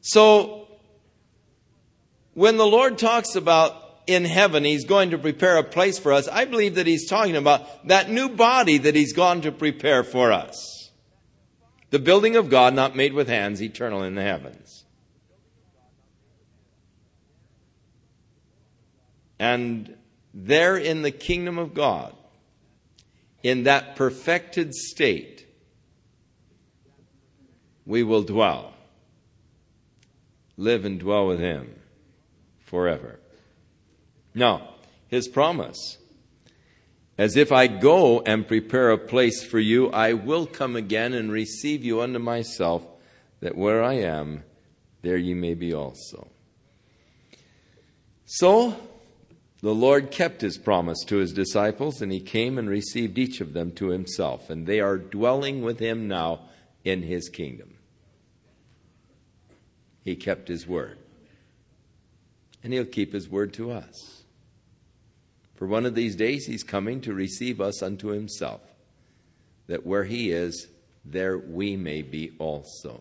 So, when the Lord talks about in heaven, He's going to prepare a place for us. I believe that He's talking about that new body that He's gone to prepare for us. The building of God, not made with hands, eternal in the heavens. And there in the kingdom of God, in that perfected state, we will dwell, live and dwell with Him forever. Now, his promise. As if I go and prepare a place for you, I will come again and receive you unto myself, that where I am, there ye may be also. So, the Lord kept his promise to his disciples, and he came and received each of them to himself, and they are dwelling with him now in his kingdom. He kept his word, and he'll keep his word to us. For one of these days he's coming to receive us unto himself, that where he is, there we may be also.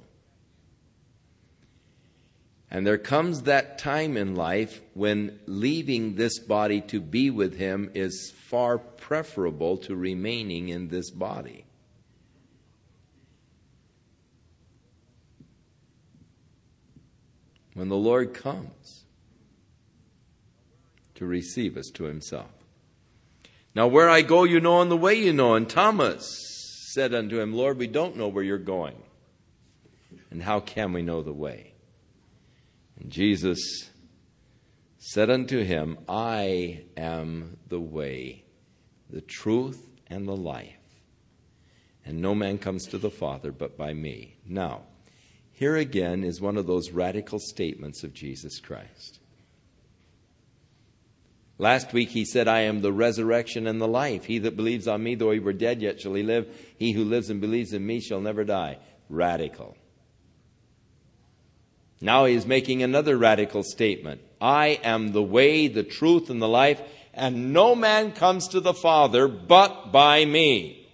And there comes that time in life when leaving this body to be with him is far preferable to remaining in this body. When the Lord comes, to receive us to himself. Now, where I go, you know, and the way you know. And Thomas said unto him, Lord, we don't know where you're going. And how can we know the way? And Jesus said unto him, I am the way, the truth, and the life. And no man comes to the Father but by me. Now, here again is one of those radical statements of Jesus Christ. Last week he said, I am the resurrection and the life. He that believes on me, though he were dead, yet shall he live. He who lives and believes in me shall never die. Radical. Now he is making another radical statement. I am the way, the truth, and the life, and no man comes to the Father but by me.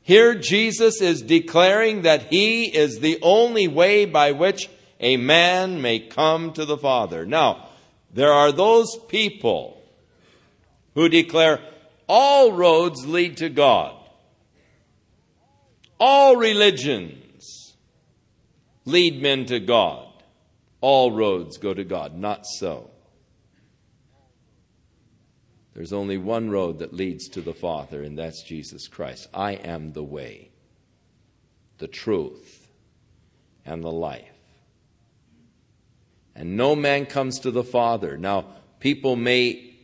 Here Jesus is declaring that he is the only way by which a man may come to the Father. Now, there are those people who declare all roads lead to God. All religions lead men to God. All roads go to God. Not so. There's only one road that leads to the Father, and that's Jesus Christ. I am the way, the truth, and the life and no man comes to the Father. Now, people may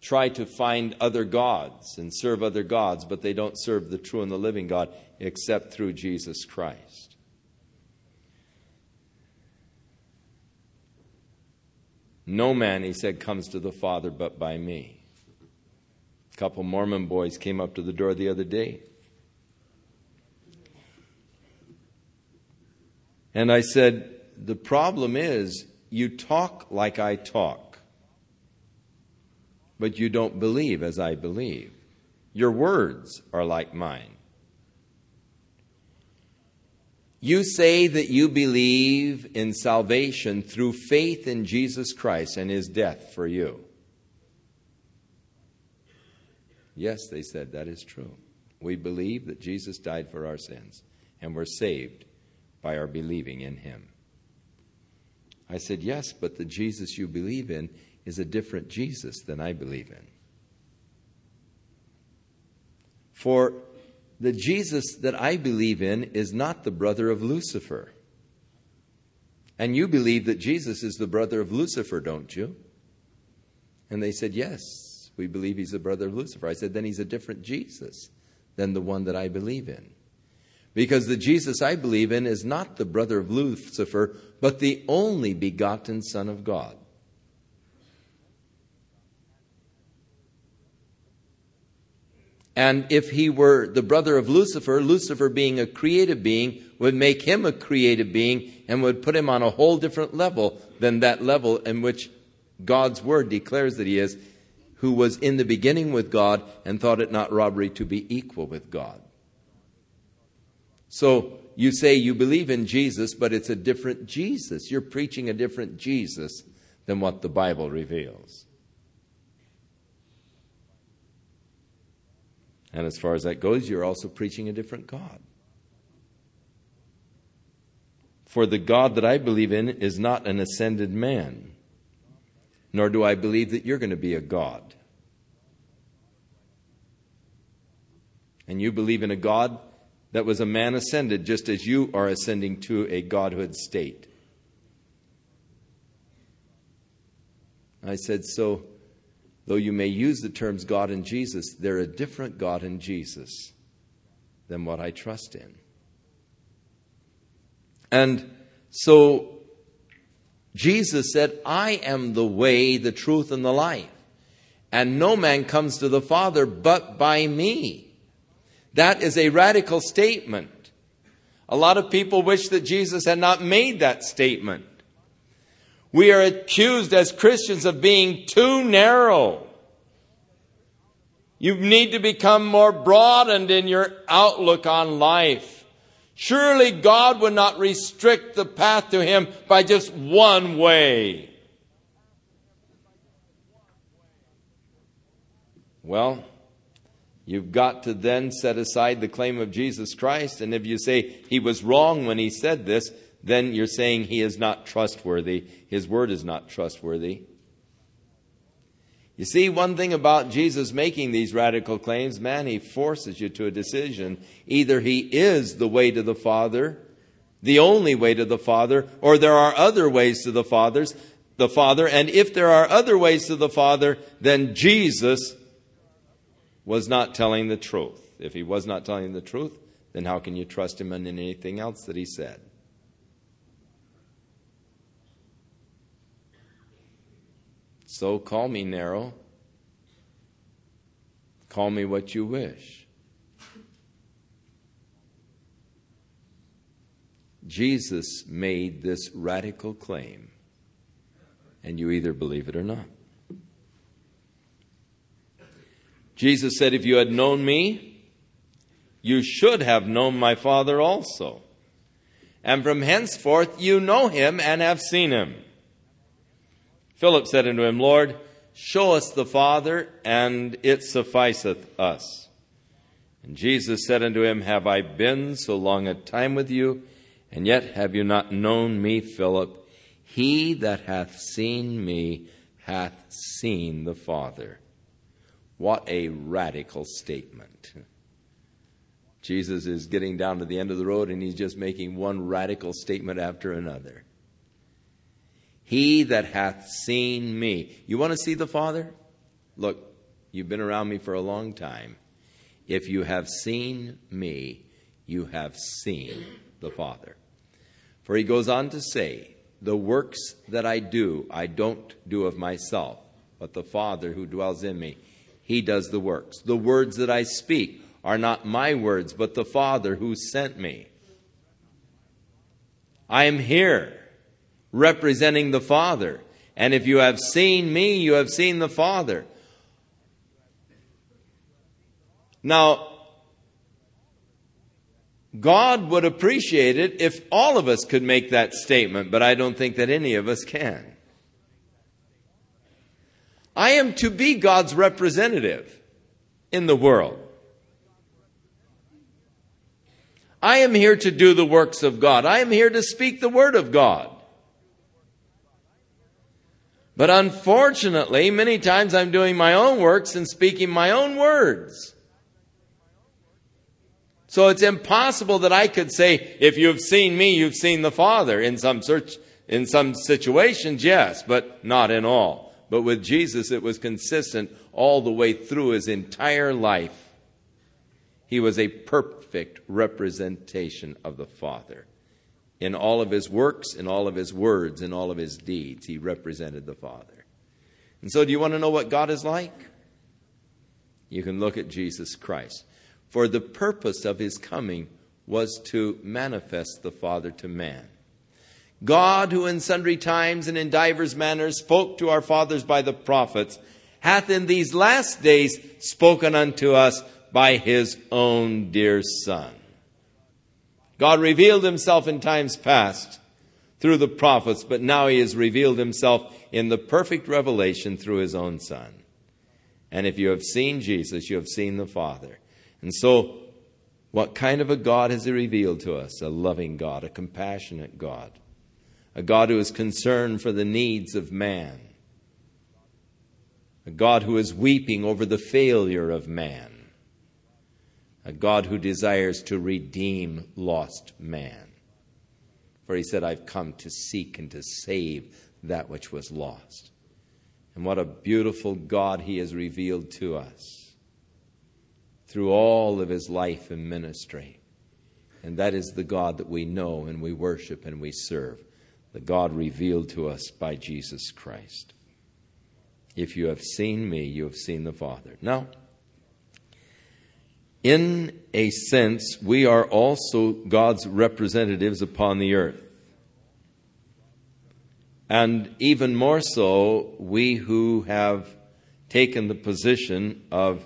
try to find other gods and serve other gods, but they don't serve the true and the living God except through Jesus Christ. No man, he said, comes to the Father but by me. A couple Mormon boys came up to the door the other day. And I said, The problem is you talk like I talk, but you don't believe as I believe. Your words are like mine. You say that you believe in salvation through faith in Jesus Christ and his death for you. Yes, they said, that is true. We believe that Jesus died for our sins and we're saved by our believing in him. I said, Yes, but the Jesus you believe in is a different Jesus than I believe in. For the Jesus that I believe in is not the brother of Lucifer. And you believe that Jesus is the brother of Lucifer, don't you? And they said, Yes, we believe he's the brother of Lucifer. I said, Then he's a different Jesus than the one that I believe in. Because the Jesus I believe in is not the brother of Lucifer, but the only begotten Son of God. And if he were the brother of Lucifer, Lucifer being a creative being would make him a creative being and would put him on a whole different level than that level in which God's word declares that he is, who was in the beginning with God and thought it not robbery to be equal with God. So you say you believe in Jesus, but it's a different Jesus. You're preaching a different Jesus than what the Bible reveals. And as far as that goes, you're also preaching a different God. For the God that I believe in is not an ascended man, nor do I believe that you're going to be a God. And you believe in a God that was a man ascended, just as you are ascending to a godhood state. I said, So Though you may use the terms God and Jesus, they're a different God and Jesus than what I trust in. And so Jesus said, I am the way, the truth, and the life. And no man comes to the Father but by me. That is a radical statement. A lot of people wish that Jesus had not made that statement. We are accused as Christians of being too narrow. You need to become more broadened in your outlook on life. Surely God would not restrict the path to Him by just one way. Well, you've got to then set aside the claim of Jesus Christ. And if you say he was wrong when he said this, then you're saying he is not trustworthy. His word is not trustworthy. You see, one thing about Jesus making these radical claims, man, he forces you to a decision. Either he is the way to the Father, the only way to the Father, or there are other ways to the Father's, the Father, and if there are other ways to the Father, then Jesus was not telling the truth. If he was not telling the truth, then how can you trust him in anything else that he said? So call me narrow. Call me what you wish. Jesus made this radical claim, and you either believe it or not. Jesus said, If you had known me, you should have known my Father also. And from henceforth you know him and have seen him. Philip said unto him, Lord, show us the Father, and it sufficeth us. And Jesus said unto him, Have I been so long a time with you, and yet have you not known me, Philip? He that hath seen me hath seen the Father. What a radical statement. Jesus is getting down to the end of the road and he's just making one radical statement after another. He that hath seen me. You want to see the Father? Look, you've been around me for a long time. If you have seen me, you have seen the Father. For he goes on to say, the works that I do, I don't do of myself, but the Father who dwells in me, he does the works. The words that I speak are not my words, but the Father who sent me. I am here representing the Father. And if you have seen me, you have seen the Father. Now, God would appreciate it if all of us could make that statement, but I don't think that any of us can. I am to be God's representative in the world. I am here to do the works of God. I am here to speak the word of God. But unfortunately, many times I'm doing my own works and speaking my own words. So it's impossible that I could say, if you've seen me, you've seen the Father. In some search, in some situations, yes, but not in all. But with Jesus, it was consistent all the way through his entire life. He was a perfect representation of the Father. In all of his works, in all of his words, in all of his deeds, he represented the Father. And so, do you want to know what God is like? You can look at Jesus Christ. For the purpose of his coming was to manifest the Father to man. God, who in sundry times and in divers manners spoke to our fathers by the prophets, hath in these last days spoken unto us by his own dear Son. God revealed himself in times past through the prophets, but now he has revealed himself in the perfect revelation through his own Son. And if you have seen Jesus, you have seen the Father. And so, what kind of a God has He revealed to us? A loving God, a compassionate God, a God who is concerned for the needs of man, a God who is weeping over the failure of man, a God who desires to redeem lost man. For He said, I've come to seek and to save that which was lost. And what a beautiful God He has revealed to us through all of his life and ministry. And that is the God that we know and we worship and we serve, the God revealed to us by Jesus Christ. If you have seen me, you have seen the Father. Now, in a sense, we are also God's representatives upon the earth. And even more so, we who have taken the position of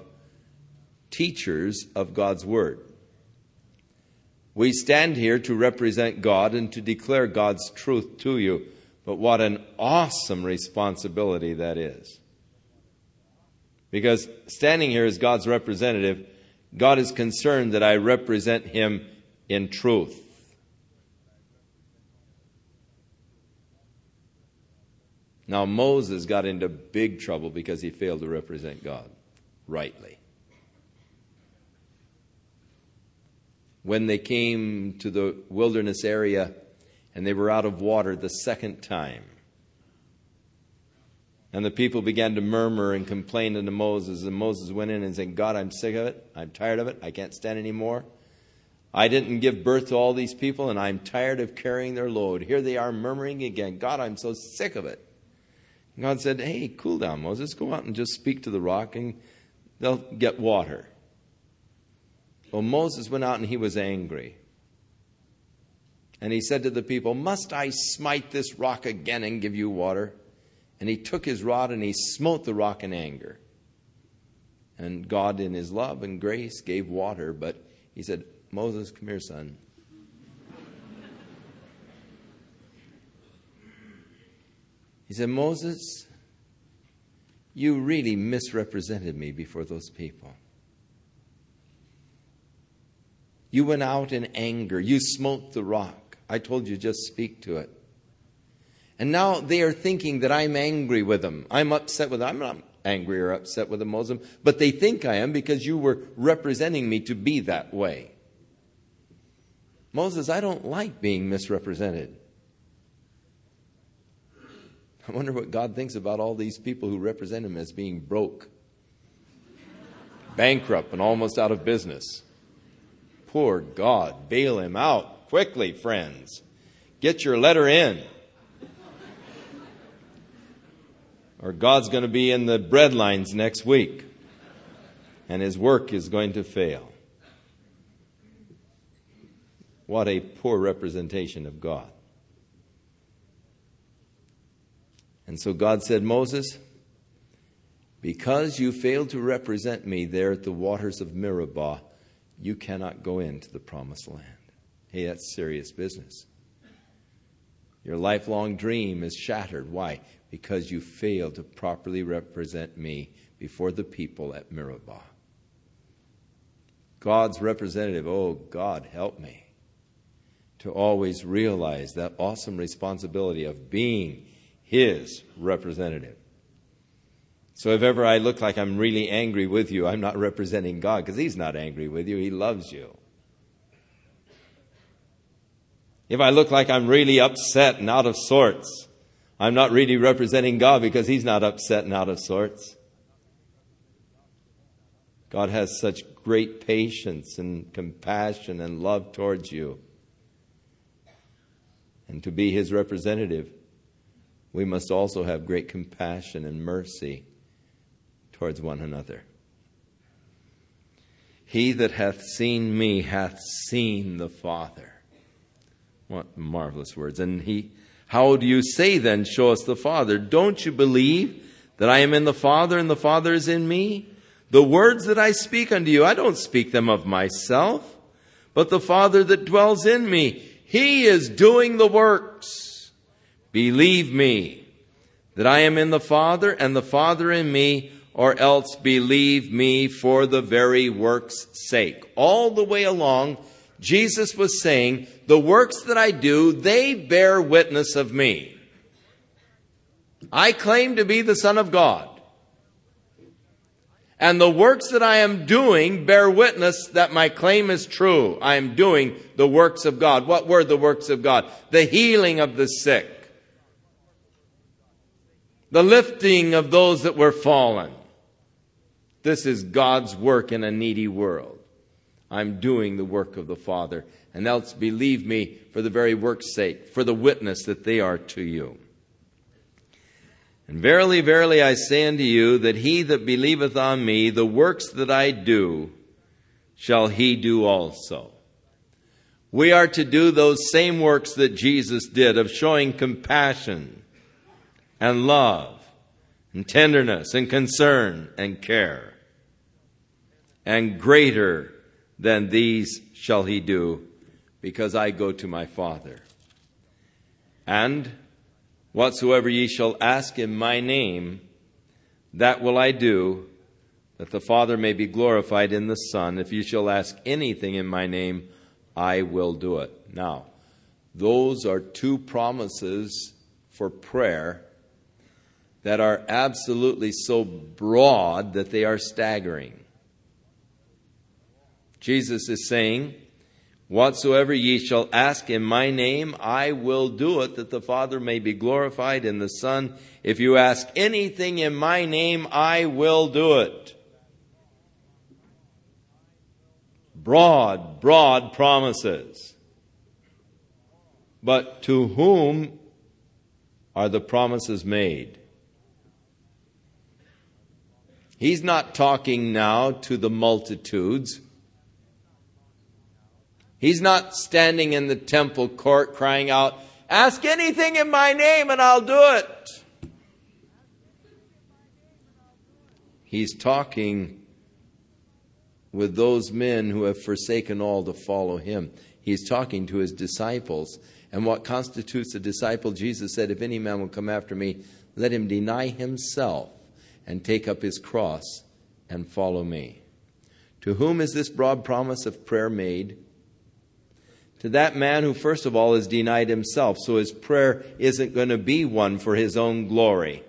teachers of God's Word. We stand here to represent God and to declare God's truth to you, but what an awesome responsibility that is. Because standing here as God's representative, God is concerned that I represent Him in truth. Now, Moses got into big trouble because he failed to represent God rightly. when they came to the wilderness area and they were out of water the second time. And the people began to murmur and complain unto Moses. And Moses went in and said, God, I'm sick of it. I'm tired of it. I can't stand anymore. I didn't give birth to all these people, and I'm tired of carrying their load. Here they are murmuring again. God, I'm so sick of it. And God said, Hey, cool down, Moses. Go out and just speak to the rock, and they'll get water. Well, Moses went out and he was angry. And he said to the people, Must I smite this rock again and give you water? And he took his rod and he smote the rock in anger. And God, in his love and grace, gave water, but he said, Moses, come here, son. He said, Moses, you really misrepresented me before those people. You went out in anger. You smote the rock. I told you just speak to it. And now they are thinking that I'm angry with them. I'm upset with them. I'm not angry or upset with a Muslim, but they think I am because you were representing me to be that way. Moses, I don't like being misrepresented. I wonder what God thinks about all these people who represent him as being broke, bankrupt, and almost out of business. Poor God, bail him out quickly, friends. Get your letter in. Or God's going to be in the bread lines next week, and his work is going to fail. What a poor representation of God. And so God said, Moses, because you failed to represent me there at the waters of Meribah, you cannot go into the promised land. Hey, that's serious business. Your lifelong dream is shattered. Why? Because you failed to properly represent me before the people at Meribah. God's representative, oh, God, help me to always realize that awesome responsibility of being His representative. So if ever I look like I'm really angry with you, I'm not representing God because He's not angry with you. He loves you. If I look like I'm really upset and out of sorts, I'm not really representing God because He's not upset and out of sorts. God has such great patience and compassion and love towards you. And to be His representative, we must also have great compassion and mercy towards one another. He that hath seen me hath seen the Father. What marvelous words. And he, how do you say then, show us the Father? Don't you believe that I am in the Father and the Father is in me? The words that I speak unto you, I don't speak them of myself, but the Father that dwells in me, He is doing the works. Believe me that I am in the Father and the Father in me, or else believe me for the very work's sake. All the way along, Jesus was saying, The works that I do, they bear witness of me. I claim to be the Son of God. And the works that I am doing bear witness that my claim is true. I am doing the works of God. What were the works of God? The healing of the sick, the lifting of those that were fallen. This is God's work in a needy world. I'm doing the work of the Father. And else believe me for the very work's sake, for the witness that they are to you. And verily, verily, I say unto you that he that believeth on me, the works that I do, shall he do also. We are to do those same works that Jesus did of showing compassion and love and tenderness and concern and care. And greater than these shall he do, because I go to my Father. And whatsoever ye shall ask in my name, that will I do, that the Father may be glorified in the Son. If you shall ask anything in my name, I will do it. Now, those are two promises for prayer that are absolutely so broad that they are staggering. Jesus is saying, Whatsoever ye shall ask in my name, I will do it, that the Father may be glorified in the Son. If you ask anything in my name, I will do it. Broad, broad promises. But to whom are the promises made? He's not talking now to the multitudes. He's not standing in the temple court crying out, Ask anything in my name and I'll do it. He's talking with those men who have forsaken all to follow him. He's talking to his disciples. And what constitutes a disciple, Jesus said, If any man will come after me, let him deny himself and take up his cross and follow me. To whom is this broad promise of prayer made? To that man who, first of all, has denied himself. So his prayer isn't going to be one for his own glory,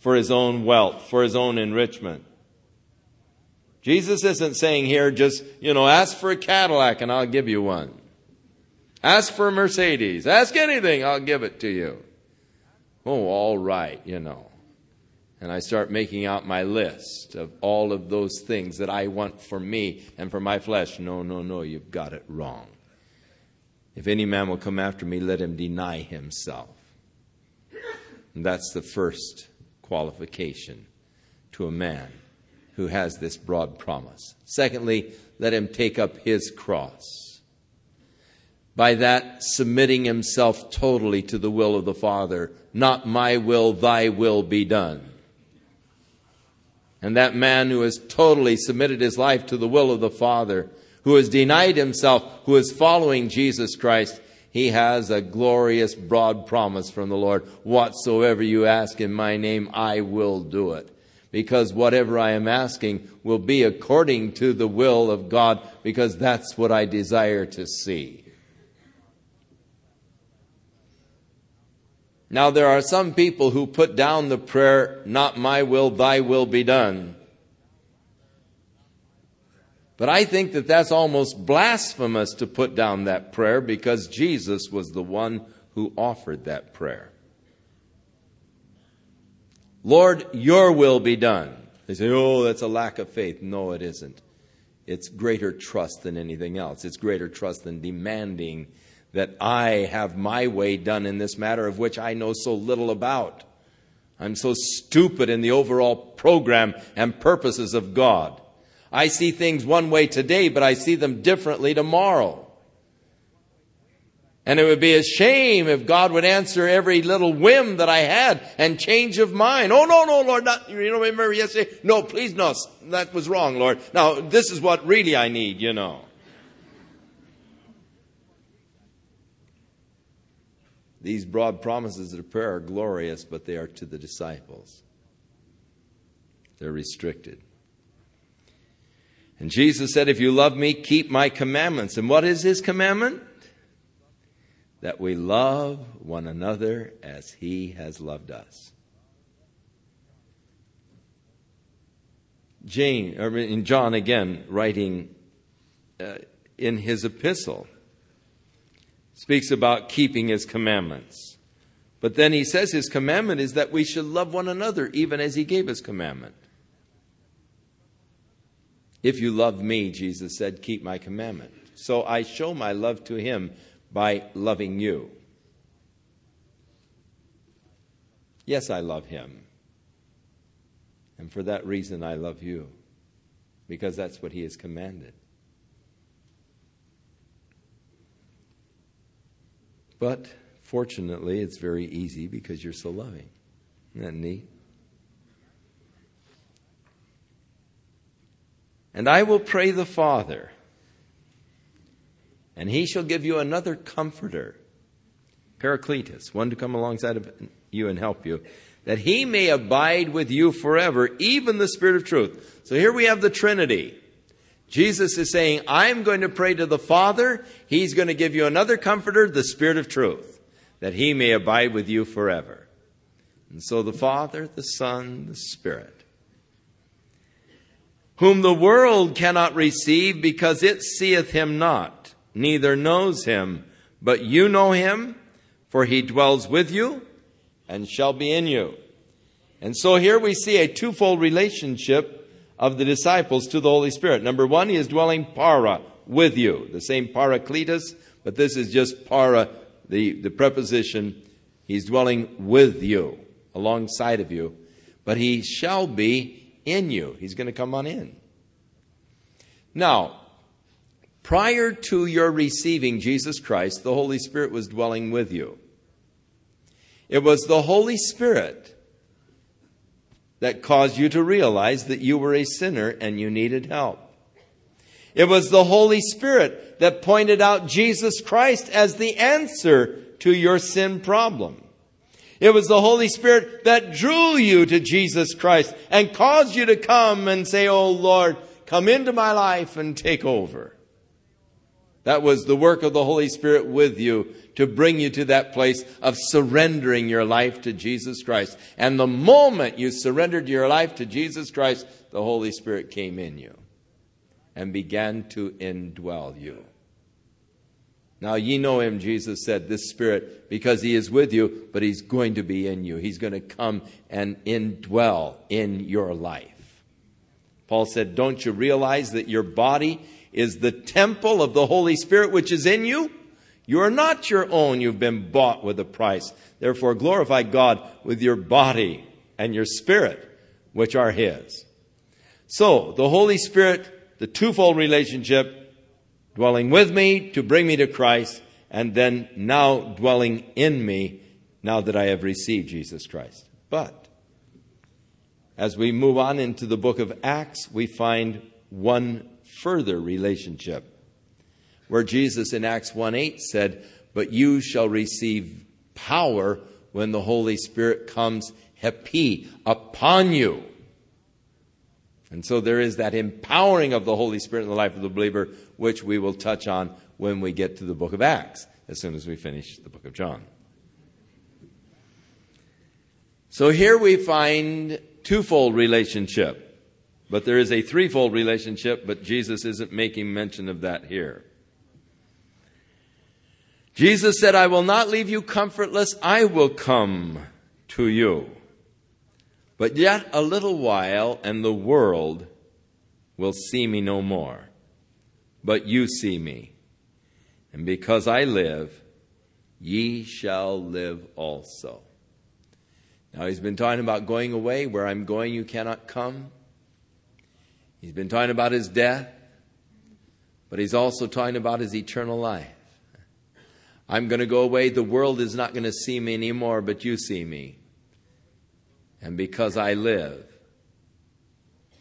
for his own wealth, for his own enrichment. Jesus isn't saying here just, you know, ask for a Cadillac and I'll give you one. Ask for a Mercedes. Ask anything, I'll give it to you. Oh, all right, you know. And I start making out my list of all of those things that I want for me and for my flesh. No, no, no, you've got it wrong. If any man will come after me, let him deny himself. And that's the first qualification to a man who has this broad promise. Secondly, let him take up his cross. By that, submitting himself totally to the will of the Father. Not my will, thy will be done. And that man who has totally submitted his life to the will of the Father, who has denied himself, who is following Jesus Christ, he has a glorious, broad promise from the Lord. Whatsoever you ask in my name, I will do it. Because whatever I am asking will be according to the will of God, because that's what I desire to see. Now, there are some people who put down the prayer, Not my will, thy will be done. But I think that that's almost blasphemous to put down that prayer because Jesus was the one who offered that prayer. Lord, your will be done. They say, oh, that's a lack of faith. No, it isn't. It's greater trust than anything else. It's greater trust than demanding that I have my way done in this matter of which I know so little about. I'm so stupid in the overall program and purposes of God. I see things one way today, but I see them differently tomorrow. And it would be a shame if God would answer every little whim that I had and change of mind. Oh, no, no, Lord, not, you know, remember yesterday? No, please, no, that was wrong, Lord. Now, this is what really I need, you know. These broad promises of prayer are glorious, but they are to the disciples. They're restricted. And Jesus said, If you love me, keep my commandments. And what is his commandment? That we love one another as he has loved us. Jane, or in John again, writing uh, in his epistle, speaks about keeping his commandments. But then he says his commandment is that we should love one another even as he gave his commandment. If you love me, Jesus said, keep my commandment. So I show my love to him by loving you. Yes, I love him. And for that reason, I love you, because that's what he has commanded. But fortunately, it's very easy because you're so loving. Isn't that neat? And I will pray the Father, and he shall give you another comforter, Paracletus, one to come alongside of you and help you, that he may abide with you forever, even the Spirit of truth. So here we have the Trinity. Jesus is saying, I'm going to pray to the Father. He's going to give you another comforter, the Spirit of truth, that he may abide with you forever. And so the Father, the Son, the Spirit whom the world cannot receive because it seeth him not, neither knows him. But you know him, for he dwells with you and shall be in you. And so here we see a twofold relationship of the disciples to the Holy Spirit. Number one, he is dwelling para with you, the same paracletus, but this is just para, the, the preposition. He's dwelling with you, alongside of you, but he shall be in you. He's going to come on in. Now, prior to your receiving Jesus Christ, the Holy Spirit was dwelling with you. It was the Holy Spirit that caused you to realize that you were a sinner and you needed help. It was the Holy Spirit that pointed out Jesus Christ as the answer to your sin problem. It was the Holy Spirit that drew you to Jesus Christ and caused you to come and say, Oh Lord, come into my life and take over. That was the work of the Holy Spirit with you to bring you to that place of surrendering your life to Jesus Christ. And the moment you surrendered your life to Jesus Christ, the Holy Spirit came in you and began to indwell you. Now ye know him, Jesus said, this Spirit, because he is with you, but he's going to be in you. He's going to come and indwell in your life. Paul said, Don't you realize that your body is the temple of the Holy Spirit which is in you? You are not your own. You've been bought with a price. Therefore, glorify God with your body. and your spirit, which are His. So, the Holy Spirit, the twofold relationship, dwelling with me to bring me to Christ, and then now dwelling in me now that I have received Jesus Christ. But, as we move on into the book of Acts, we find one further relationship where Jesus in Acts 1 8 said, But you shall receive power when the Holy Spirit comes, hepi, upon you. And so there is that empowering of the Holy Spirit in the life of the believer, which we will touch on when we get to the book of Acts, as soon as we finish the book of John. So here we find twofold relationship. But there is a threefold relationship, but Jesus isn't making mention of that here. Jesus said, I will not leave you comfortless, I will come to you. But yet a little while, and the world will see me no more. But you see me. And because I live, ye shall live also. Now he's been talking about going away. Where I'm going, you cannot come. He's been talking about his death, but he's also talking about his eternal life. I'm going to go away. The world is not going to see me anymore, but you see me. And because I live,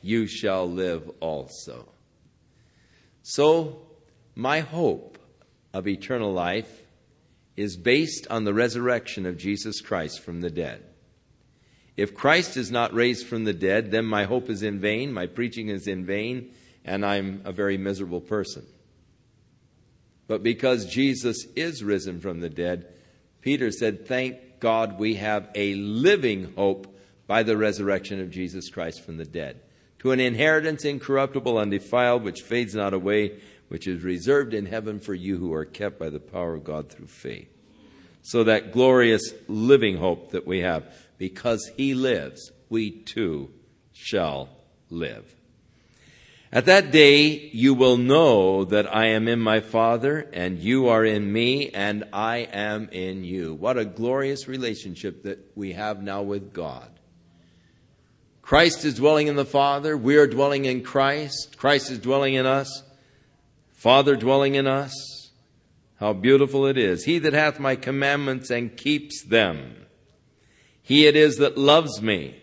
you shall live also. So, my hope of eternal life is based on the resurrection of Jesus Christ from the dead. If Christ is not raised from the dead, then my hope is in vain, my preaching is in vain, and I'm a very miserable person. But because Jesus is risen from the dead, Peter said, Thank God we have a living hope by the resurrection of Jesus Christ from the dead, to an inheritance incorruptible, undefiled, which fades not away, which is reserved in heaven for you who are kept by the power of God through faith. So that glorious living hope that we have, because he lives, we too shall live. At that day you will know that I am in my Father, and you are in me, and I am in you. What a glorious relationship that we have now with God. Christ is dwelling in the Father, we are dwelling in Christ, Christ is dwelling in us, Father dwelling in us. How beautiful it is. He that hath my commandments and keeps them, he it is that loves me.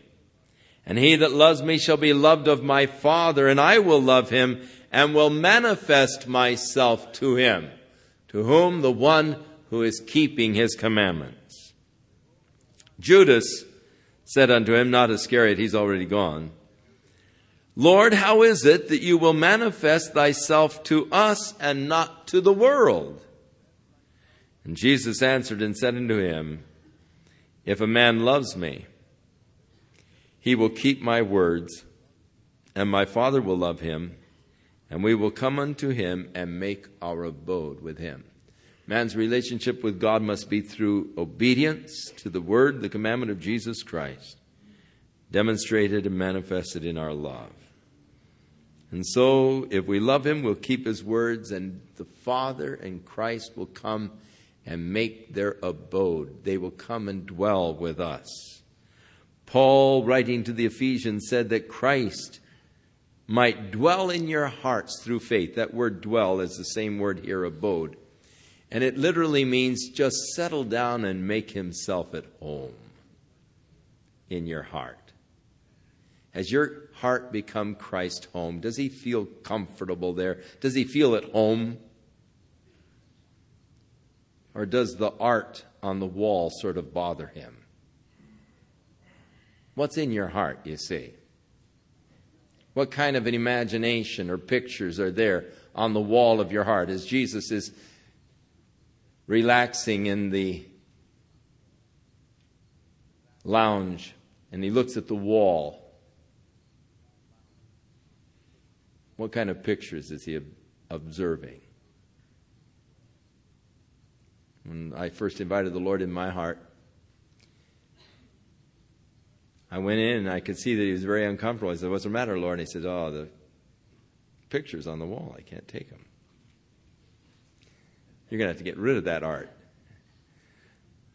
And he that loves me shall be loved of my Father, and I will love him and will manifest myself to him, to whom the one who is keeping his commandments. Judas said unto him, not Iscariot, he's already gone, Lord, how is it that you will manifest thyself to us and not to the world? And Jesus answered and said unto him, If a man loves me, he will keep my words, and my Father will love him, and we will come unto him and make our abode with him. Man's relationship with God must be through obedience to the word, the commandment of Jesus Christ, demonstrated and manifested in our love. And so, if we love him, we'll keep his words, and the Father and Christ will come and make their abode. They will come and dwell with us. Paul, writing to the Ephesians, said that Christ might dwell in your hearts through faith. That word dwell is the same word here, abode. And it literally means just settle down and make himself at home in your heart. Has your heart become Christ home? Does he feel comfortable there? Does he feel at home? Or does the art on the wall sort of bother him? What's in your heart, you see? What kind of an imagination or pictures are there on the wall of your heart as Jesus is relaxing in the lounge and he looks at the wall? What kind of pictures is he observing? When I first invited the Lord in my heart, I went in and I could see that he was very uncomfortable. I said, What's the matter, Lord? And he said, Oh, the pictures on the wall. I can't take them. You're going to have to get rid of that art.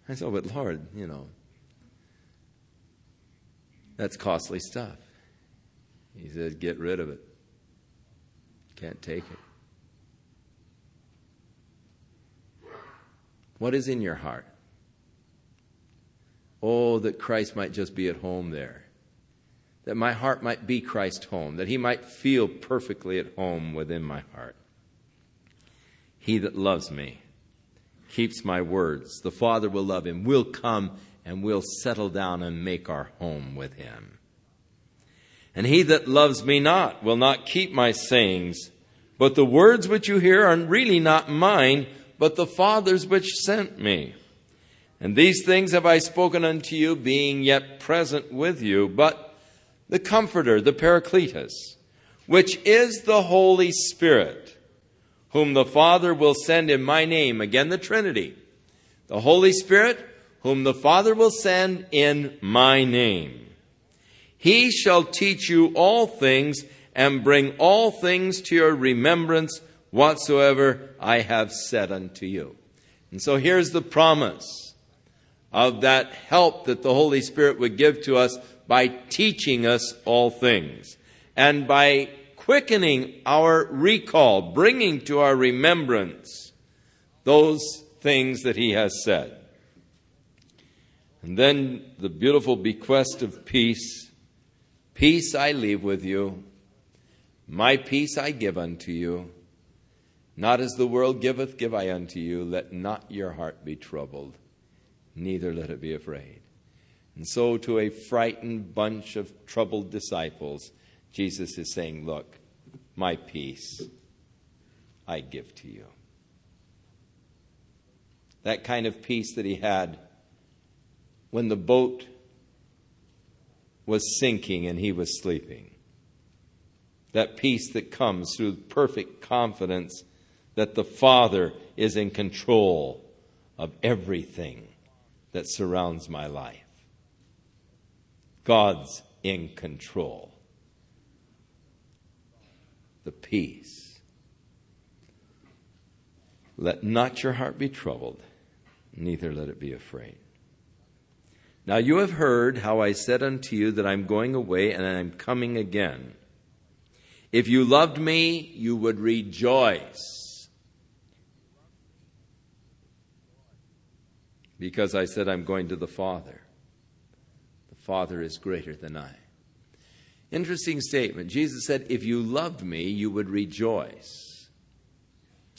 I said, Oh, but Lord, you know. That's costly stuff. He says, get rid of it. Can't take it. What is in your heart? Oh, that Christ might just be at home there. That my heart might be Christ's home. That he might feel perfectly at home within my heart. He that loves me keeps my words. The Father will love him. We'll come and we'll settle down and make our home with him. And he that loves me not will not keep my sayings, but the words which you hear are really not mine, but the Father's which sent me. And these things have I spoken unto you, being yet present with you. But the Comforter, the Paracletus, which is the Holy Spirit, whom the Father will send in my name. Again, the Trinity. The Holy Spirit, whom the Father will send in my name. He shall teach you all things and bring all things to your remembrance whatsoever I have said unto you. And so here's the promise of that help that the Holy Spirit would give to us by teaching us all things and by quickening our recall, bringing to our remembrance those things that He has said. And then the beautiful bequest of peace Peace I leave with you, my peace I give unto you. Not as the world giveth, give I unto you. Let not your heart be troubled, neither let it be afraid. And so, to a frightened bunch of troubled disciples, Jesus is saying, Look, my peace I give to you. That kind of peace that he had when the boat was sinking and he was sleeping. That peace that comes through perfect confidence that the Father is in control of everything that surrounds my life. God's in control. The peace. Let not your heart be troubled, neither let it be afraid. Now you have heard how I said unto you that I'm going away and I'm coming again. If you loved me, you would rejoice. Because I said I'm going to the Father. The Father is greater than I. Interesting statement. Jesus said, If you loved me, you would rejoice.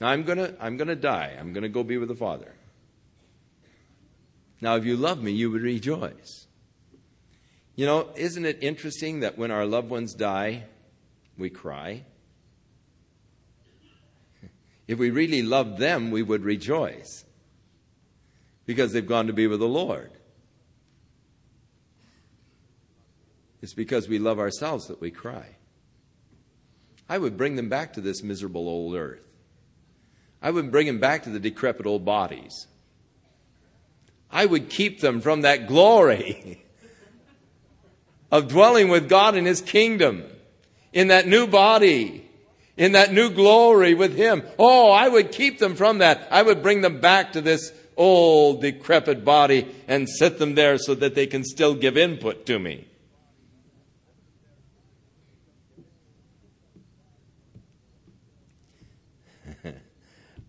Now I'm going to I'm going to die. I'm going to go be with the Father. Now, if you love me, you would rejoice. You know, isn't it interesting that when our loved ones die, we cry? If we really loved them, we would rejoice because they've gone to be with the Lord. It's because we love ourselves that we cry. I would bring them back to this miserable old earth. I would bring them back to the decrepit old bodies. I would keep them from that glory of dwelling with God in His kingdom, in that new body, in that new glory with Him. Oh, I would keep them from that. I would bring them back to this old, decrepit body and set them there so that they can still give input to me.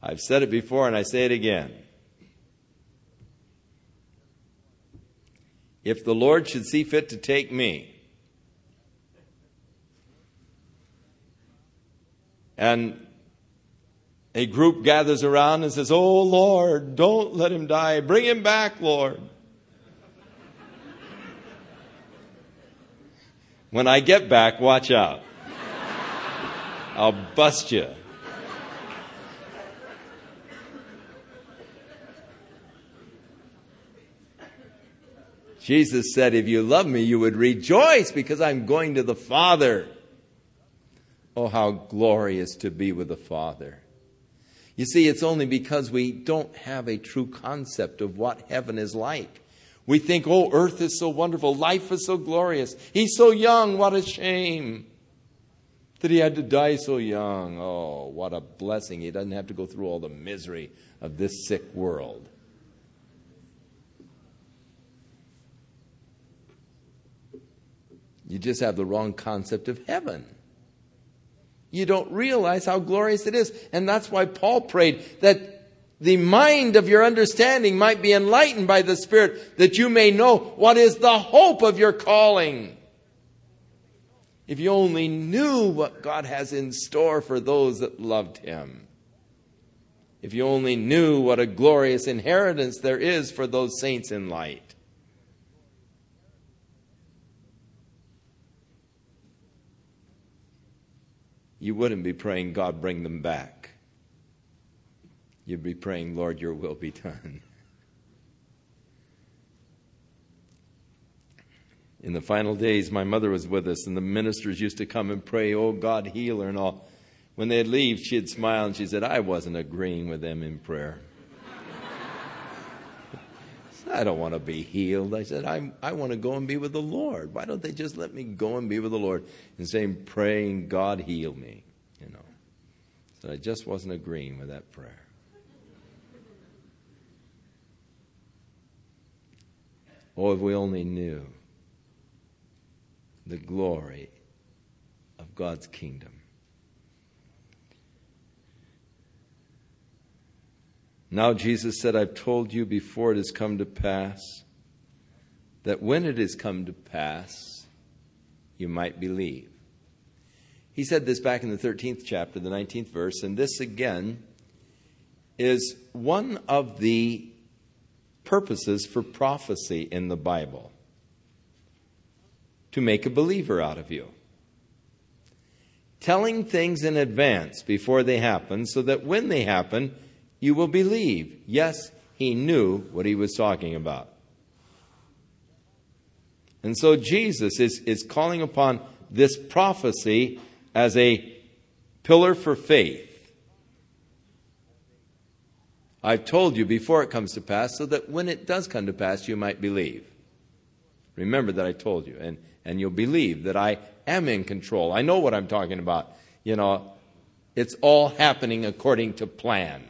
I've said it before and I say it again. if the Lord should see fit to take me. And a group gathers around and says, Oh Lord, don't let him die. Bring him back, Lord. When I get back, watch out. I'll bust you. Jesus said, If you love me, you would rejoice because I'm going to the Father. Oh, how glorious to be with the Father. You see, it's only because we don't have a true concept of what heaven is like. We think, oh, earth is so wonderful, life is so glorious. He's so young, what a shame that he had to die so young. Oh, what a blessing. He doesn't have to go through all the misery of this sick world. You just have the wrong concept of heaven. You don't realize how glorious it is. And that's why Paul prayed that the mind of your understanding might be enlightened by the Spirit, that you may know what is the hope of your calling. If you only knew what God has in store for those that loved Him. If you only knew what a glorious inheritance there is for those saints in light. You wouldn't be praying, God, bring them back you'd be praying, Lord, your will be done. In the final days, my mother was with us, and the ministers used to come and pray, Oh, God, heal her, and all. When they'd leave, she'd smile and she said, I wasn't agreeing with them in prayer. I don't want to be healed. I said, I, I want to go and be with the Lord. Why don't they just let me go and be with the Lord? instead of praying, God, heal me. You know. So I just wasn't agreeing with that prayer. Oh, if we only knew the glory of God's kingdom. Now, Jesus said, I've told you before it has come to pass, that when it has come to pass, you might believe. He said this back in the 13th chapter, the 19th verse, and this again is one of the purposes for prophecy in the Bible to make a believer out of you. Telling things in advance before they happen so that when they happen, you will believe. Yes, he knew what he was talking about. And so Jesus is, is calling upon this prophecy as a pillar for faith I've told you before it comes to pass, so that when it does come to pass, you might believe. Remember that I told you, and, and you'll believe that I am in control. I know what I'm talking about. You know, it's all happening according to plan.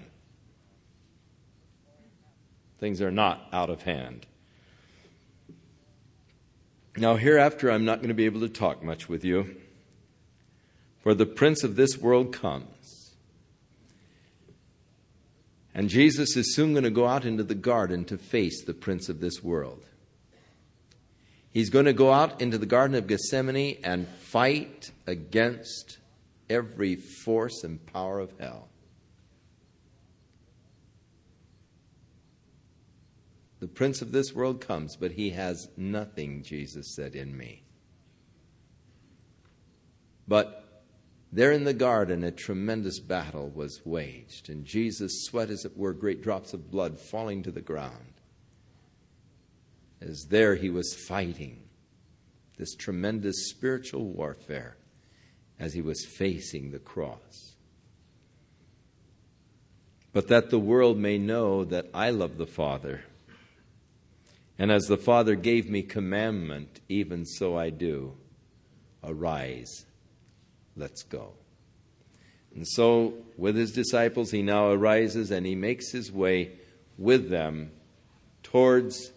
Things are not out of hand. Now, hereafter, I'm not going to be able to talk much with you, for the prince of this world comes. And Jesus is soon going to go out into the garden to face the prince of this world. He's going to go out into the Garden of Gethsemane and fight against every force and power of hell. The prince of this world comes, but he has nothing, Jesus said, in me. But there in the garden, a tremendous battle was waged, and Jesus sweat, as it were, great drops of blood falling to the ground. As there he was fighting this tremendous spiritual warfare as he was facing the cross. But that the world may know that I love the Father, and as the Father gave me commandment, even so I do. Arise Let's go. And so, with his disciples, he now arises and he makes his way with them towards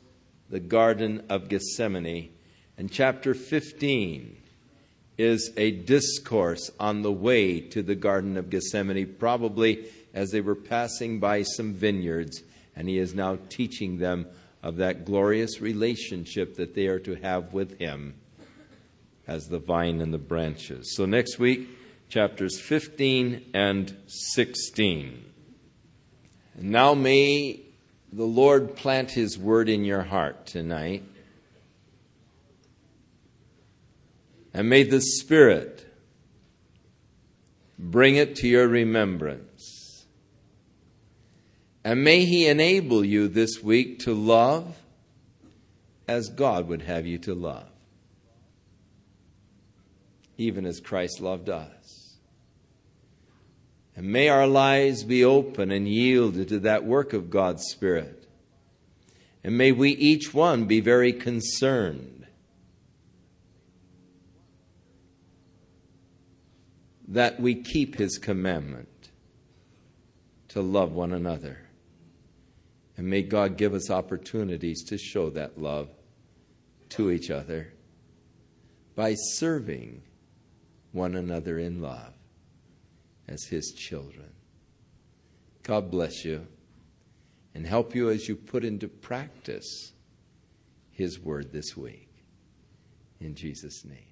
the Garden of Gethsemane. And chapter 15 is a discourse on the way to the Garden of Gethsemane, probably as they were passing by some vineyards. And he is now teaching them of that glorious relationship that they are to have with him as the vine and the branches. So next week, chapters 15 and 16. And now may the Lord plant his word in your heart tonight. And may the Spirit bring it to your remembrance. And may He enable you this week to love as God would have you to love even as Christ loved us. And may our lives be open and yielded to that work of God's Spirit. And may we each one be very concerned that we keep His commandment to love one another. And may God give us opportunities to show that love to each other by serving one another in love as His children. God bless you and help you as you put into practice His word this week. In Jesus' name.